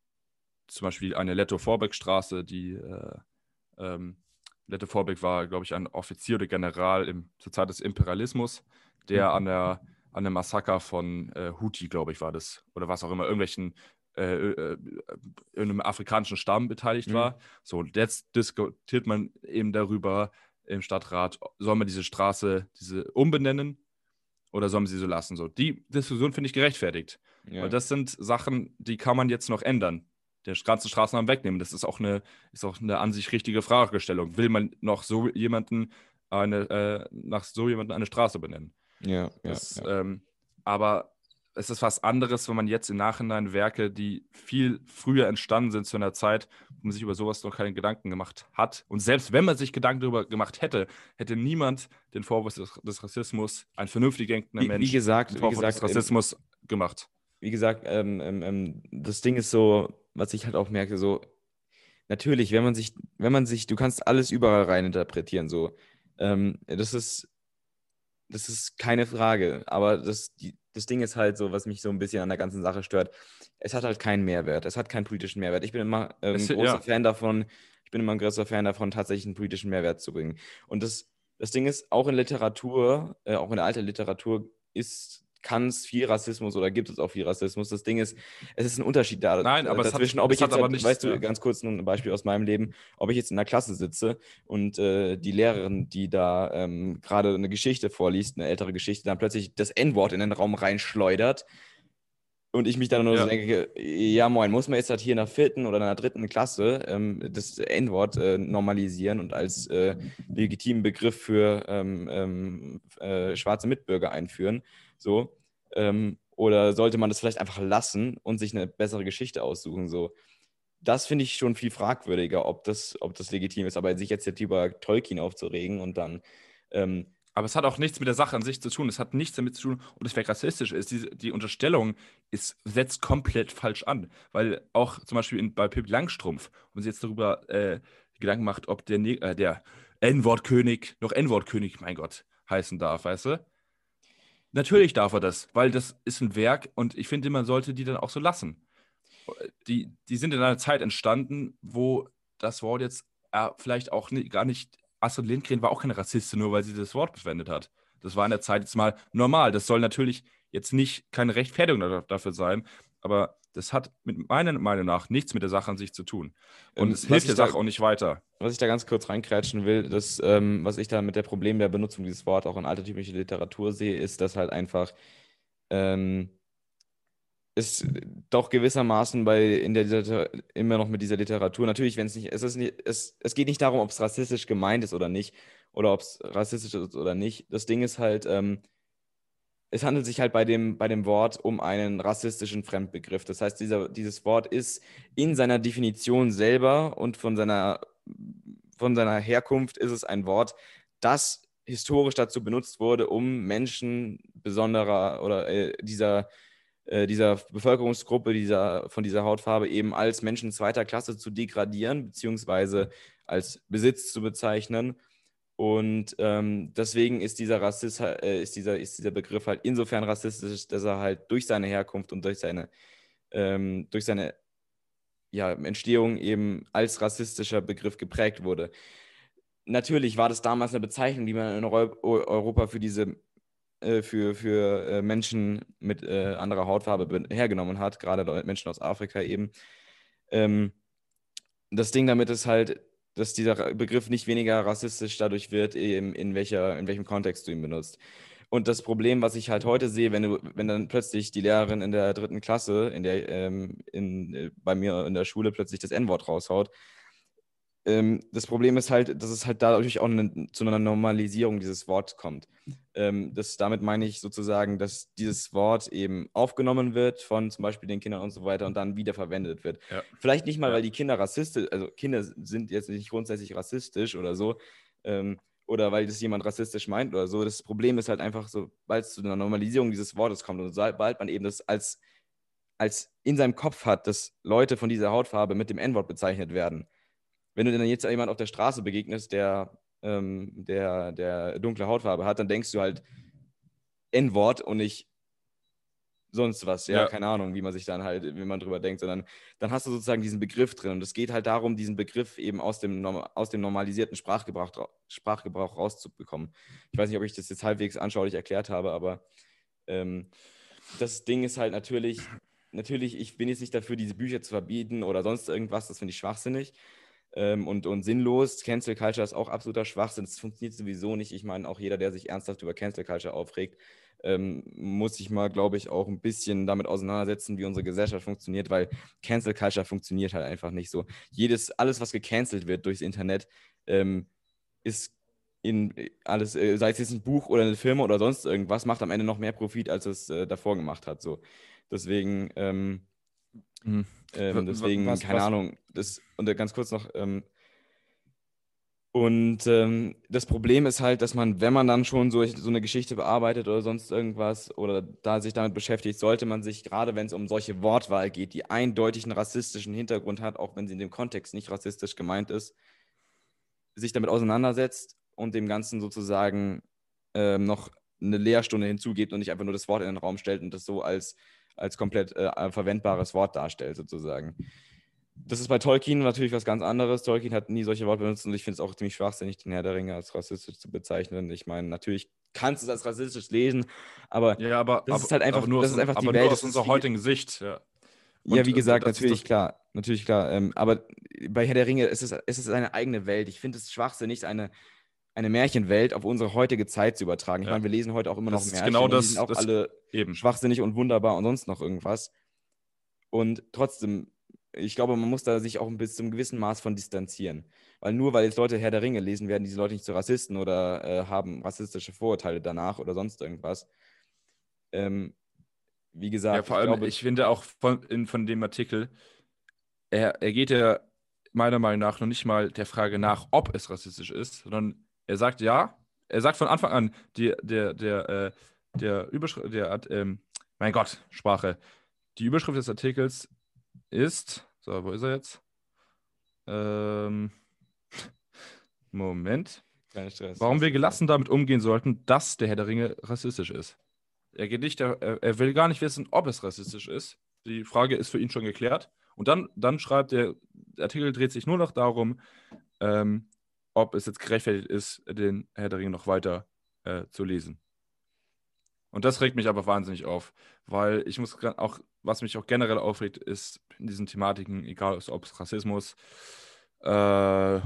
zum Beispiel eine Letto-Vorbeck-Straße, die äh, ähm, Letto Vorbeck war, glaube ich, ein Offizier oder General im, zur Zeit des Imperialismus, der mhm. an der an dem Massaker von äh, Houthi, glaube ich, war das, oder was auch immer, irgendwelchen äh, äh, in einem afrikanischen Stamm beteiligt mhm. war. So, jetzt diskutiert man eben darüber im Stadtrat, soll man diese Straße diese umbenennen oder soll man sie so lassen? So, die Diskussion finde ich gerechtfertigt. Ja. Weil das sind Sachen, die kann man jetzt noch ändern. Der ganze Straßennamen wegnehmen. Das ist auch eine, ist auch eine an sich richtige Fragestellung. Will man noch so jemanden eine, äh, nach so jemanden eine Straße benennen? Ja, das, ja, ja. Ähm, aber es ist was anderes, wenn man jetzt im Nachhinein Werke, die viel früher entstanden sind zu einer Zeit, wo man sich über sowas noch keine Gedanken gemacht hat. Und selbst wenn man sich Gedanken darüber gemacht hätte, hätte niemand den Vorwurf des, des Rassismus, ein vernünftig denkender wie, Mensch, wie gesagt, den Vorwurf wie gesagt, des Rassismus ähm, gemacht. Wie gesagt, ähm, ähm, ähm, das Ding ist so, was ich halt auch merke, so, natürlich, wenn man sich, wenn man sich, du kannst alles überall rein interpretieren, so. Ähm, das ist, das ist keine Frage, aber das, die, das Ding ist halt so, was mich so ein bisschen an der ganzen Sache stört. Es hat halt keinen Mehrwert. Es hat keinen politischen Mehrwert. Ich bin immer ähm, ein großer ja. Fan davon, ich bin immer ein großer Fan davon, tatsächlich einen politischen Mehrwert zu bringen. Und das, das Ding ist, auch in Literatur, äh, auch in der alten Literatur ist kann es viel Rassismus oder gibt es auch viel Rassismus. Das Ding ist, es ist ein Unterschied da Nein, aber dazwischen, hat, ob ich jetzt, aber nicht, weißt du, ganz kurz ein Beispiel aus meinem Leben, ob ich jetzt in der Klasse sitze und äh, die Lehrerin, die da ähm, gerade eine Geschichte vorliest, eine ältere Geschichte, dann plötzlich das N-Wort in den Raum reinschleudert und ich mich dann nur ja. so denke, ja moin, muss man jetzt halt hier in der vierten oder in der dritten Klasse ähm, das N-Wort äh, normalisieren und als äh, legitimen Begriff für ähm, ähm äh, schwarze Mitbürger einführen. So. Ähm, oder sollte man das vielleicht einfach lassen und sich eine bessere Geschichte aussuchen? So. Das finde ich schon viel fragwürdiger, ob das, ob das legitim ist. Aber sich jetzt hier über Tolkien aufzuregen und dann. Ähm, aber es hat auch nichts mit der Sache an sich zu tun. Es hat nichts damit zu tun, ob es vielleicht rassistisch ist. Die, die Unterstellung ist, setzt komplett falsch an. Weil auch zum Beispiel in, bei Pippi Langstrumpf, wenn sich jetzt darüber äh, Gedanken macht, ob der, äh, der N-Wort-König noch N-Wort-König, mein Gott, heißen darf, weißt du? Natürlich darf er das, weil das ist ein Werk und ich finde, man sollte die dann auch so lassen. Die, die sind in einer Zeit entstanden, wo das Wort jetzt äh, vielleicht auch nie, gar nicht. Astrid Lindgren war auch keine Rassistin, nur weil sie das Wort verwendet hat. Das war in der Zeit jetzt mal normal. Das soll natürlich jetzt nicht keine Rechtfertigung dafür sein, aber das hat mit meiner Meinung nach nichts mit der Sache an sich zu tun. Und ähm, es hilft der Sache da, auch nicht weiter. Was ich da ganz kurz reinkrätschen will, das, ähm, was ich da mit der Problem der Benutzung dieses Wortes auch in altertümlicher Literatur sehe, ist, dass halt einfach ähm, ist doch gewissermaßen bei in der Liter immer noch mit dieser Literatur. Natürlich, wenn es nicht, es ist nicht, es, es geht nicht darum, ob es rassistisch gemeint ist oder nicht, oder ob es rassistisch ist oder nicht. Das Ding ist halt, ähm, es handelt sich halt bei dem, bei dem Wort um einen rassistischen Fremdbegriff. Das heißt, dieser, dieses Wort ist in seiner Definition selber und von seiner, von seiner Herkunft ist es ein Wort, das historisch dazu benutzt wurde, um Menschen besonderer oder äh, dieser, äh, dieser Bevölkerungsgruppe dieser, von dieser Hautfarbe eben als Menschen zweiter Klasse zu degradieren, beziehungsweise als Besitz zu bezeichnen Und ähm, deswegen ist dieser, Rassist, äh, ist, dieser, ist dieser Begriff halt insofern rassistisch, dass er halt durch seine Herkunft und durch seine, ähm, durch seine ja, Entstehung eben als rassistischer Begriff geprägt wurde. Natürlich war das damals eine Bezeichnung, die man in Europa für diese äh, für, für äh, Menschen mit äh, anderer Hautfarbe hergenommen hat, gerade Menschen aus Afrika eben. Ähm, das Ding damit ist halt, dass dieser Begriff nicht weniger rassistisch dadurch wird, eben in, welcher, in welchem Kontext du ihn benutzt. Und das Problem, was ich halt heute sehe, wenn, du, wenn dann plötzlich die Lehrerin in der dritten Klasse, in der, ähm, in, äh, bei mir in der Schule plötzlich das N-Wort raushaut, ähm, das Problem ist halt, dass es halt dadurch auch eine, zu einer Normalisierung dieses Wortes kommt. Ähm, das, damit meine ich sozusagen, dass dieses Wort eben aufgenommen wird von zum Beispiel den Kindern und so weiter und dann wieder verwendet wird. Ja. Vielleicht nicht mal, weil die Kinder rassistisch, also Kinder sind jetzt nicht grundsätzlich rassistisch oder so, ähm, oder weil das jemand rassistisch meint oder so. Das Problem ist halt einfach so, weil es zu einer Normalisierung dieses Wortes kommt und sobald man eben das als, als in seinem Kopf hat, dass Leute von dieser Hautfarbe mit dem N-Wort bezeichnet werden, wenn du dann jetzt jemand auf der Straße begegnest, der, ähm, der, der dunkle Hautfarbe hat, dann denkst du halt N-Wort und nicht sonst was, ja? ja, keine Ahnung, wie man sich dann halt, wie man drüber denkt, sondern dann hast du sozusagen diesen Begriff drin und es geht halt darum, diesen Begriff eben aus dem, aus dem normalisierten Sprachgebrauch, Sprachgebrauch rauszubekommen. Ich weiß nicht, ob ich das jetzt halbwegs anschaulich erklärt habe, aber ähm, das Ding ist halt natürlich, natürlich, ich bin jetzt nicht dafür, diese Bücher zu verbieten oder sonst irgendwas, das finde ich schwachsinnig ähm, und, und sinnlos. Cancel Culture ist auch absoluter Schwachsinn. Das funktioniert sowieso nicht. Ich meine, auch jeder, der sich ernsthaft über Cancel Culture aufregt, ähm, muss sich mal, glaube ich, auch ein bisschen damit auseinandersetzen, wie unsere Gesellschaft funktioniert, weil Cancel Culture funktioniert halt einfach nicht so. Jedes, alles, was gecancelt wird durchs Internet, ähm, ist in alles, äh, sei es jetzt ein Buch oder eine Firma oder sonst irgendwas, macht am Ende noch mehr Profit, als es äh, davor gemacht hat. So. Deswegen, ähm, mhm. Ähm, deswegen, was, keine was? Ahnung. Das, und ganz kurz noch. Ähm, und ähm, das Problem ist halt, dass man, wenn man dann schon so, so eine Geschichte bearbeitet oder sonst irgendwas oder da sich damit beschäftigt, sollte man sich, gerade wenn es um solche Wortwahl geht, die eindeutig einen rassistischen Hintergrund hat, auch wenn sie in dem Kontext nicht rassistisch gemeint ist, sich damit auseinandersetzt und dem Ganzen sozusagen ähm, noch eine Lehrstunde hinzugebt und nicht einfach nur das Wort in den Raum stellt und das so als als komplett äh, verwendbares Wort darstellt, sozusagen. Das ist bei Tolkien natürlich was ganz anderes. Tolkien hat nie solche Worte benutzt und ich finde es auch ziemlich schwachsinnig, den Herr der Ringe als rassistisch zu bezeichnen. Ich meine, natürlich kannst du es als rassistisch lesen, aber, ja, aber das aber, ist halt einfach, nur das ist einfach die Welt. aus unserer heutigen Sicht. Ja. Und, ja, wie gesagt, natürlich klar, natürlich klar. Ähm, aber bei Herr der Ringe ist es, ist es eine eigene Welt. Ich finde es schwachsinnig, eine, eine Märchenwelt auf unsere heutige Zeit zu übertragen. Ich ja. meine, wir lesen heute auch immer das noch Märchen. Genau das, die sind auch das alle eben. schwachsinnig und wunderbar und sonst noch irgendwas. Und trotzdem, ich glaube, man muss da sich auch bis zum gewissen Maß von distanzieren. Weil nur weil jetzt Leute Herr der Ringe lesen, werden diese Leute nicht zu Rassisten oder äh, haben rassistische Vorurteile danach oder sonst irgendwas. Ähm, wie gesagt, ja, vor allem, ich, glaube, ich finde auch von, in, von dem Artikel, er, er geht ja meiner Meinung nach noch nicht mal der Frage nach, ob es rassistisch ist, sondern er sagt ja, er sagt von Anfang an, die, der, der, äh, der Überschrift, der hat, ähm, mein Gott, Sprache. Die Überschrift des Artikels ist, so, wo ist er jetzt? Ähm, Moment. Kein Stress. Warum wir gelassen damit umgehen sollten, dass der Herr der Ringe rassistisch ist. Er geht nicht, er, er will gar nicht wissen, ob es rassistisch ist. Die Frage ist für ihn schon geklärt. Und dann, dann schreibt er, der Artikel dreht sich nur noch darum, ähm, ob es jetzt gerechtfertigt ist, den Herr der Ringe noch weiter äh, zu lesen. Und das regt mich aber wahnsinnig auf, weil ich muss auch, was mich auch generell aufregt, ist in diesen Thematiken, egal ob es Rassismus, äh,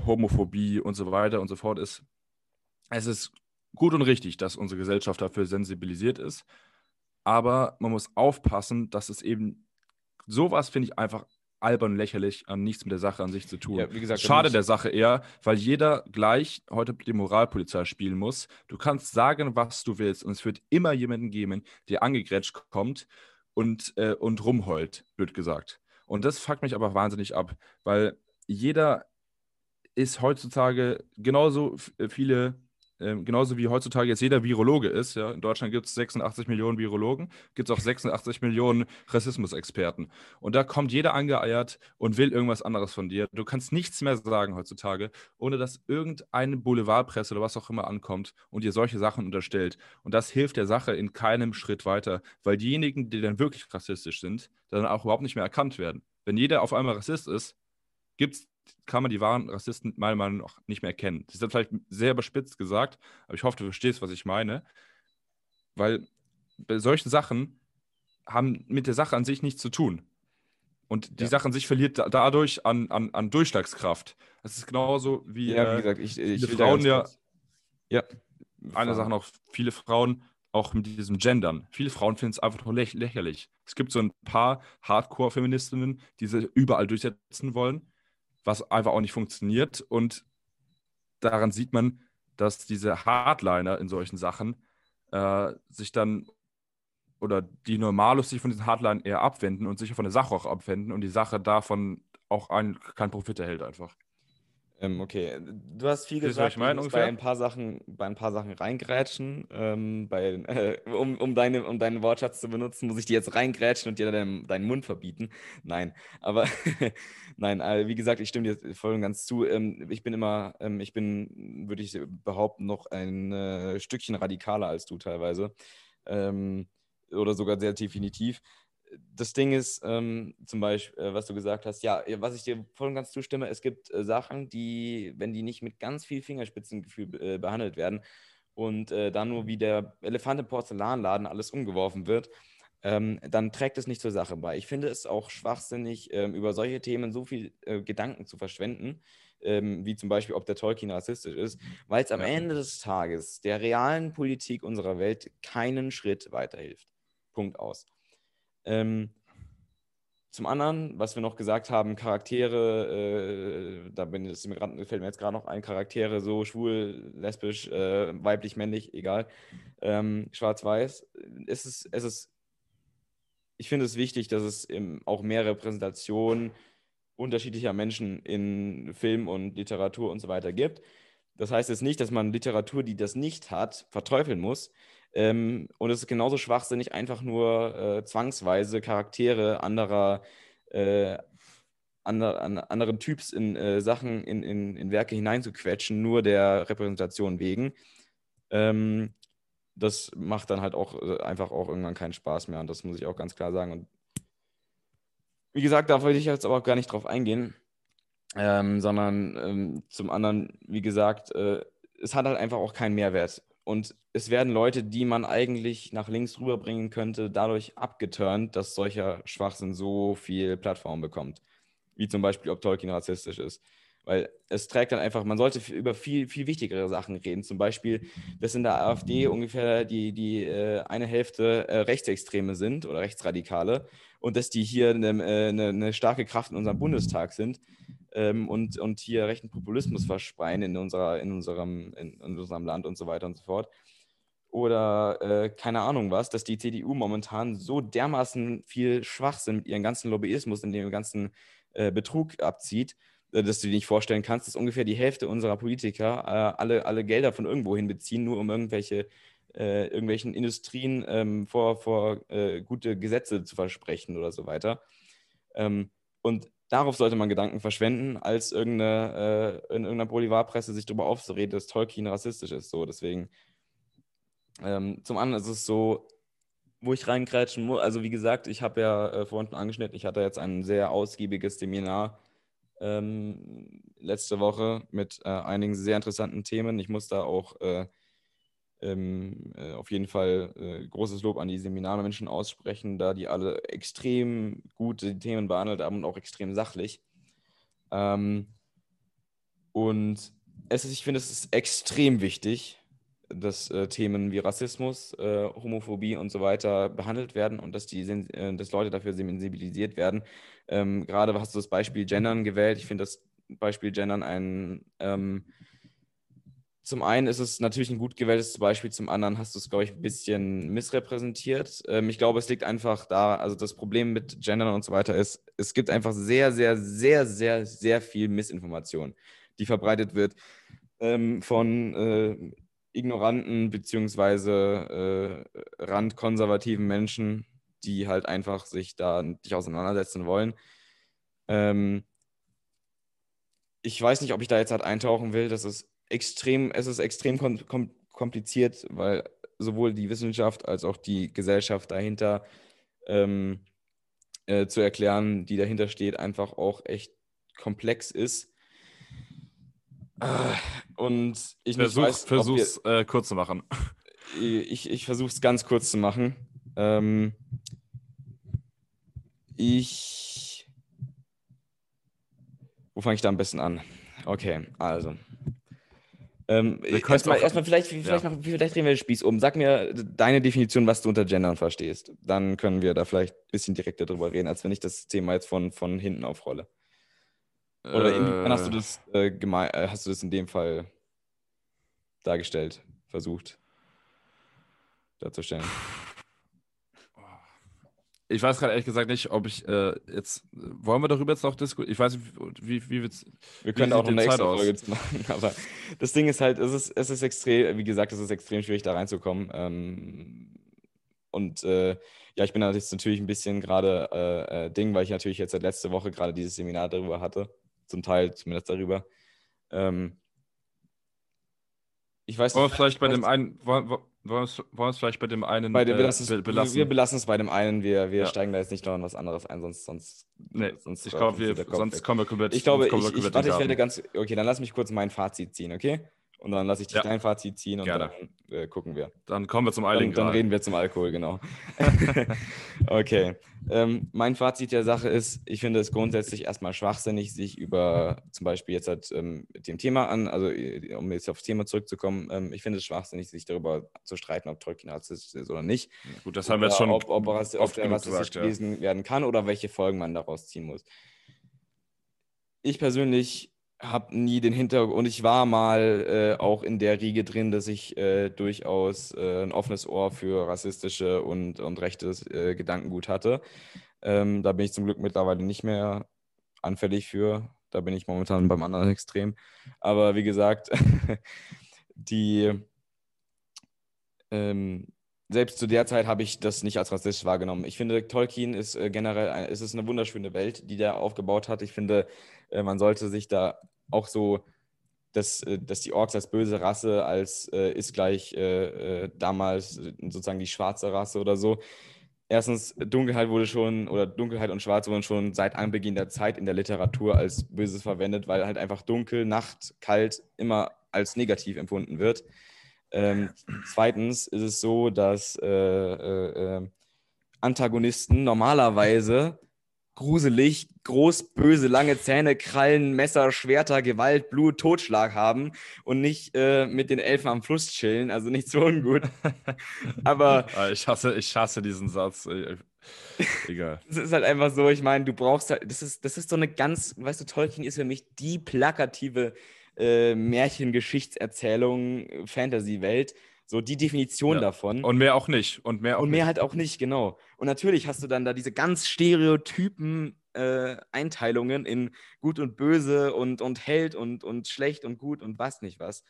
Homophobie und so weiter und so fort ist, es ist gut und richtig, dass unsere Gesellschaft dafür sensibilisiert ist, aber man muss aufpassen, dass es eben sowas, finde ich, einfach albern lächerlich, an nichts mit der Sache an sich zu tun. Ja, wie gesagt, Schade der Sache eher, weil jeder gleich heute die Moralpolizei spielen muss. Du kannst sagen, was du willst und es wird immer jemanden geben, der angegrätscht kommt und, äh, und rumheult, wird gesagt. Und das fuckt mich aber wahnsinnig ab, weil jeder ist heutzutage genauso äh, viele ähm, genauso wie heutzutage jetzt jeder Virologe ist, ja, in Deutschland gibt es 86 Millionen Virologen, gibt es auch 86 Millionen Rassismusexperten. Und da kommt jeder angeeiert und will irgendwas anderes von dir. Du kannst nichts mehr sagen heutzutage, ohne dass irgendeine Boulevardpresse oder was auch immer ankommt und dir solche Sachen unterstellt. Und das hilft der Sache in keinem Schritt weiter, weil diejenigen, die dann wirklich rassistisch sind, dann auch überhaupt nicht mehr erkannt werden. Wenn jeder auf einmal Rassist ist, gibt's kann man die wahren Rassisten meiner Meinung nach nicht mehr erkennen. Das ist vielleicht sehr überspitzt gesagt, aber ich hoffe, du verstehst, was ich meine. Weil bei solchen Sachen haben mit der Sache an sich nichts zu tun. Und die ja. Sache an sich verliert da, dadurch an, an, an Durchschlagskraft. Das ist genauso wie, ja, wie äh, gesagt, ich, ich viele Frauen ja. Ja. Eine Sache noch, viele Frauen auch mit diesem Gendern. Viele Frauen finden es einfach nur läch lächerlich. Es gibt so ein paar Hardcore-Feministinnen, die sie überall durchsetzen wollen was einfach auch nicht funktioniert. Und daran sieht man, dass diese Hardliner in solchen Sachen äh, sich dann oder die Normalos sich von diesen Hardlinern eher abwenden und sich von der Sache auch abwenden und die Sache davon auch ein, keinen Profit erhält einfach. Ähm, okay, du hast viel gesagt, ich mein, bei ein paar Sachen, bei ein paar Sachen reingrätschen. Ähm, bei, äh, um, um, deine, um deinen Wortschatz zu benutzen, muss ich dir jetzt reingrätschen und dir deinen, deinen Mund verbieten. Nein, aber nein, äh, wie gesagt, ich stimme dir voll und ganz zu. Ähm, ich bin immer, ähm, ich bin, würde ich behaupten, noch ein äh, Stückchen radikaler als du teilweise. Ähm, oder sogar sehr definitiv das Ding ist, ähm, zum Beispiel, äh, was du gesagt hast, ja, was ich dir voll und ganz zustimme, es gibt äh, Sachen, die, wenn die nicht mit ganz viel Fingerspitzengefühl äh, behandelt werden und äh, dann nur wie der Elefant im Porzellanladen alles umgeworfen wird, ähm, dann trägt es nicht zur Sache bei. Ich finde es auch schwachsinnig, ähm, über solche Themen so viel äh, Gedanken zu verschwenden, ähm, wie zum Beispiel, ob der Tolkien rassistisch ist, weil es am ja. Ende des Tages der realen Politik unserer Welt keinen Schritt weiterhilft. Punkt aus. Ähm, zum anderen, was wir noch gesagt haben, Charaktere, äh, da bin, mir grad, fällt mir jetzt gerade noch ein, Charaktere so schwul, lesbisch, äh, weiblich, männlich, egal, ähm, schwarz-weiß. Es ist, es ist, ich finde es wichtig, dass es auch mehr Repräsentation unterschiedlicher Menschen in Film und Literatur und so weiter gibt. Das heißt jetzt nicht, dass man Literatur, die das nicht hat, verteufeln muss. Ähm, und es ist genauso schwachsinnig, einfach nur äh, zwangsweise Charaktere anderer, äh, ander, an, anderen Typs in äh, Sachen, in, in, in Werke hineinzuquetschen, nur der Repräsentation wegen. Ähm, das macht dann halt auch äh, einfach auch irgendwann keinen Spaß mehr. Und das muss ich auch ganz klar sagen. Und wie gesagt, da wollte ich jetzt aber auch gar nicht drauf eingehen. Ähm, sondern ähm, zum anderen, wie gesagt, äh, es hat halt einfach auch keinen Mehrwert. Und es werden Leute, die man eigentlich nach links rüberbringen könnte, dadurch abgeturnt, dass solcher Schwachsinn so viel Plattform bekommt. Wie zum Beispiel, ob Tolkien rassistisch ist. Weil es trägt dann einfach, man sollte über viel, viel wichtigere Sachen reden. Zum Beispiel, dass in der AfD ungefähr die, die äh, eine Hälfte äh, Rechtsextreme sind oder Rechtsradikale und dass die hier eine, äh, eine, eine starke Kraft in unserem Bundestag sind ähm, und, und hier rechten Populismus verspreien in, unserer, in, unserem, in, in unserem Land und so weiter und so fort. Oder äh, keine Ahnung was, dass die CDU momentan so dermaßen viel Schwachsinn mit ihrem ganzen Lobbyismus und dem ganzen äh, Betrug abzieht, äh, dass du dir nicht vorstellen kannst, dass ungefähr die Hälfte unserer Politiker äh, alle, alle Gelder von irgendwohin beziehen, nur um irgendwelche äh, irgendwelchen Industrien ähm, vor, vor äh, gute Gesetze zu versprechen oder so weiter. Ähm, und darauf sollte man Gedanken verschwenden, als irgendeine, äh, in irgendeiner Boulevardpresse sich darüber aufzureden, dass Tolkien rassistisch ist. So, deswegen. Ähm, zum anderen ist es so, wo ich reinkrätschen muss. Also, wie gesagt, ich habe ja äh, vorhin angeschnitten, ich hatte jetzt ein sehr ausgiebiges Seminar ähm, letzte Woche mit äh, einigen sehr interessanten Themen. Ich muss da auch äh, ähm, äh, auf jeden Fall äh, großes Lob an die Seminarmenschen aussprechen, da die alle extrem gute Themen behandelt haben und auch extrem sachlich. Ähm, und es ist, ich finde, es ist extrem wichtig, dass äh, Themen wie Rassismus, äh, Homophobie und so weiter behandelt werden und dass, die, äh, dass Leute dafür sensibilisiert werden. Ähm, gerade hast du das Beispiel Gendern gewählt. Ich finde das Beispiel Gendern ein ähm, zum einen ist es natürlich ein gut gewähltes Beispiel, zum anderen hast du es, glaube ich, ein bisschen missrepräsentiert. Ähm, ich glaube, es liegt einfach da, also das Problem mit Gendern und so weiter ist, es gibt einfach sehr, sehr, sehr, sehr, sehr viel Missinformation, die verbreitet wird ähm, von äh, ignoranten beziehungsweise äh, randkonservativen Menschen, die halt einfach sich da nicht auseinandersetzen wollen. Ähm, ich weiß nicht, ob ich da jetzt halt eintauchen will. Das ist extrem, es ist extrem kom kom kompliziert, weil sowohl die Wissenschaft als auch die Gesellschaft dahinter ähm, äh, zu erklären, die dahinter steht, einfach auch echt komplex ist. Und ich Versuch, weiß, versuch's wir, äh, kurz zu machen. Ich, ich versuche es ganz kurz zu machen. Ähm, ich. Wo fange ich da am besten an? Okay, also. Ähm, erstmal, erstmal vielleicht, vielleicht, ja. vielleicht drehen wir den Spieß um. Sag mir deine Definition, was du unter Gendern verstehst. Dann können wir da vielleicht ein bisschen direkter drüber reden, als wenn ich das Thema jetzt von, von hinten aufrolle. Oder inwiefern hast du äh. das äh, äh, hast du das in dem Fall dargestellt, versucht darzustellen? Ich weiß gerade ehrlich gesagt nicht, ob ich äh, jetzt. Wollen wir darüber jetzt noch diskutieren? Ich weiß nicht, wie, wie wird's. Wir können auch noch eine extra Folge machen, aber das Ding ist halt, es ist, es ist extrem, wie gesagt, es ist extrem schwierig, da reinzukommen. Ähm, und äh, ja, ich bin jetzt natürlich ein bisschen gerade äh, äh, Ding, weil ich natürlich jetzt seit letzte Woche gerade dieses Seminar darüber hatte zum Teil zumindest darüber. Ähm, ich weiß wollen wir vielleicht bei dem einen, wollen, wollen, wir es vielleicht bei dem einen bei dem, äh, belassen, belassen? Wir belassen es bei dem einen, wir, wir ja. steigen da jetzt nicht noch in was anderes ein, sonst, sonst, nee, sonst ich glaube, wir, sonst kommen wir komplett. Ich glaube, ich, ich, warte, ich werde ganz, okay, dann lass mich kurz mein Fazit ziehen, okay? Und dann lasse ich dich ja. dein Fazit ziehen und Gerne. dann äh, gucken wir. Dann kommen wir zum Eiligen. Dann, dann reden wir zum Alkohol, genau. okay. Ähm, mein Fazit der Sache ist, ich finde es grundsätzlich erstmal schwachsinnig, sich über zum Beispiel jetzt halt ähm, dem Thema an, also äh, um jetzt aufs Thema zurückzukommen, ähm, ich finde es schwachsinnig, sich darüber zu streiten, ob Tolkien rassistisch ist oder nicht. gut, das haben wir jetzt schon ob, ob, oft ob rassistisch gelesen ja. werden kann oder welche Folgen man daraus ziehen muss. Ich persönlich habe nie den Hintergrund und ich war mal äh, auch in der Riege drin, dass ich äh, durchaus äh, ein offenes Ohr für rassistische und, und rechtes äh, Gedankengut hatte. Ähm, da bin ich zum Glück mittlerweile nicht mehr anfällig für. Da bin ich momentan beim anderen Extrem. Aber wie gesagt, die ähm, selbst zu der Zeit habe ich das nicht als rassistisch wahrgenommen. Ich finde, Tolkien ist äh, generell, ein, es ist eine wunderschöne Welt, die der aufgebaut hat. Ich finde, äh, man sollte sich da auch so, dass, äh, dass die Orks als böse Rasse, als äh, ist gleich äh, äh, damals sozusagen die schwarze Rasse oder so. Erstens, Dunkelheit wurde schon, oder Dunkelheit und Schwarz wurden schon seit Anbeginn der Zeit in der Literatur als Böses verwendet, weil halt einfach dunkel, Nacht, kalt immer als negativ empfunden wird. Ähm, zweitens ist es so, dass äh, äh, Antagonisten normalerweise gruselig, groß, böse, lange Zähne, Krallen, Messer, Schwerter, Gewalt, Blut, Totschlag haben und nicht äh, mit den Elfen am Fluss chillen, also nicht so ungut. Aber ah, ich hasse, ich hasse diesen Satz. Egal. Es ist halt einfach so, ich meine, du brauchst halt, das ist, das ist so eine ganz, weißt du, Tolkien ist für mich die plakative äh, Märchengeschichtserzählung, Fantasy-Welt so die Definition ja. davon. Und mehr auch nicht. Und mehr, auch und mehr nicht. halt auch nicht, genau. Und natürlich hast du dann da diese ganz stereotypen äh, Einteilungen in gut und böse und, und Held und, und schlecht und gut und was nicht was.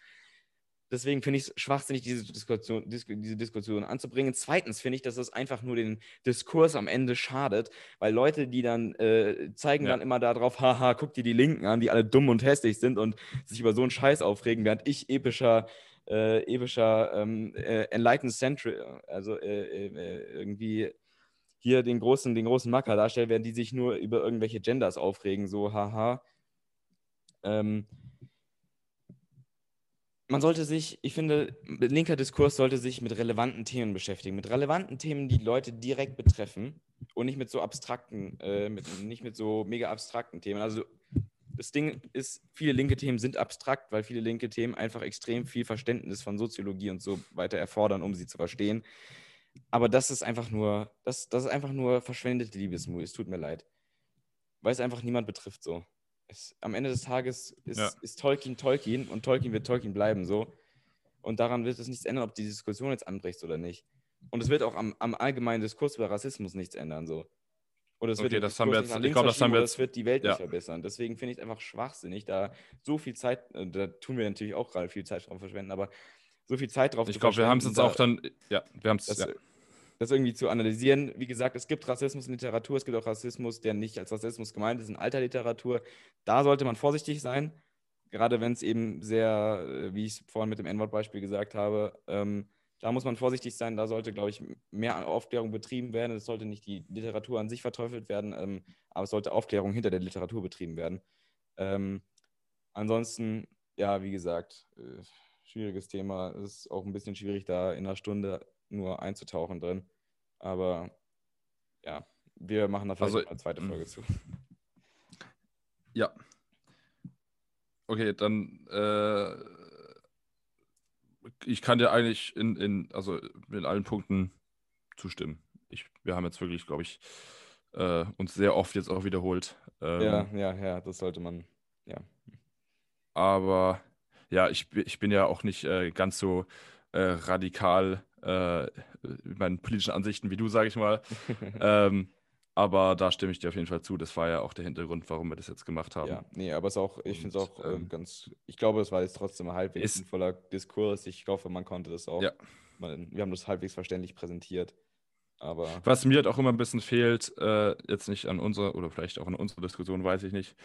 Deswegen finde ich es schwachsinnig, diese Diskussion, diese Diskussion anzubringen. Zweitens finde ich, dass es einfach nur den Diskurs am Ende schadet, weil Leute, die dann äh, zeigen ja. dann immer darauf, haha, guck dir die Linken an, die alle dumm und hässlich sind und sich über so einen Scheiß aufregen, während ich epischer äh, epischer ähm, äh, Enlightened Century, also äh, äh, irgendwie hier den großen, den großen Macker darstellen, während die sich nur über irgendwelche Genders aufregen, so haha. Ähm, man sollte sich, ich finde, linker Diskurs sollte sich mit relevanten Themen beschäftigen, mit relevanten Themen, die Leute direkt betreffen und nicht mit so abstrakten, äh, mit, nicht mit so mega abstrakten Themen. Also das Ding ist, viele linke Themen sind abstrakt, weil viele linke Themen einfach extrem viel Verständnis von Soziologie und so weiter erfordern, um sie zu verstehen. Aber das ist einfach nur, das, das ist einfach nur verschwendete Liebesmühe. Es tut mir leid. Weil es einfach niemand betrifft so. Es, am Ende des Tages ist, ja. ist Tolkien Tolkien und Tolkien wird Tolkien bleiben so. Und daran wird es nichts ändern, ob die Diskussion jetzt anbricht oder nicht. Und es wird auch am, am allgemeinen Diskurs über Rassismus nichts ändern so. Oder es okay, wird das haben wir jetzt, ich glaube, das haben wir jetzt, das wird die Welt ja. nicht verbessern. Deswegen finde ich es einfach schwachsinnig, da so viel Zeit, äh, da tun wir natürlich auch gerade viel Zeit drauf verschwenden, aber so viel Zeit drauf Ich glaube, wir haben es da- auch dann, ja, wir haben es, das, ja. das irgendwie zu analysieren. Wie gesagt, es gibt Rassismus in Literatur, es gibt auch Rassismus, der nicht als Rassismus gemeint ist in alter Literatur. Da sollte man vorsichtig sein, gerade wenn es eben sehr, äh, wie ich es vorhin mit dem N-Wort-Beispiel gesagt habe, ähm, da muss man vorsichtig sein, da sollte, glaube ich, mehr Aufklärung betrieben werden. Es sollte nicht die Literatur an sich verteufelt werden, ähm, aber es sollte Aufklärung hinter der Literatur betrieben werden. Ähm, ansonsten, ja, wie gesagt, äh, schwieriges Thema. Es ist auch ein bisschen schwierig, da in einer Stunde nur einzutauchen drin. Aber ja, wir machen da vielleicht Also, eine zweite mm. Folge zu. Ja. Okay, dann äh, ich kann dir eigentlich in, in, also in allen Punkten zustimmen. Ich, wir haben jetzt wirklich, glaube ich, äh, uns sehr oft jetzt auch wiederholt. Ähm, Ja, ja, ja, das sollte man. Ja, Aber ja, ich, ich bin ja auch nicht äh, ganz so äh, radikal äh, mit meinen politischen Ansichten wie du, sage ich mal. ähm, aber da stimme ich dir auf jeden Fall zu. Das war ja auch der Hintergrund, warum wir das jetzt gemacht haben. ja, nee, aber es auch, ich finde es auch ähm, ähm, ganz, ich glaube, es war jetzt trotzdem ein halbwegs sinnvoller Diskurs. Ich hoffe, man konnte das auch. Ja. Man, wir haben das halbwegs verständlich präsentiert. Aber Was mir halt auch immer ein bisschen fehlt, äh, jetzt nicht an unserer oder vielleicht auch an unserer Diskussion, weiß ich nicht,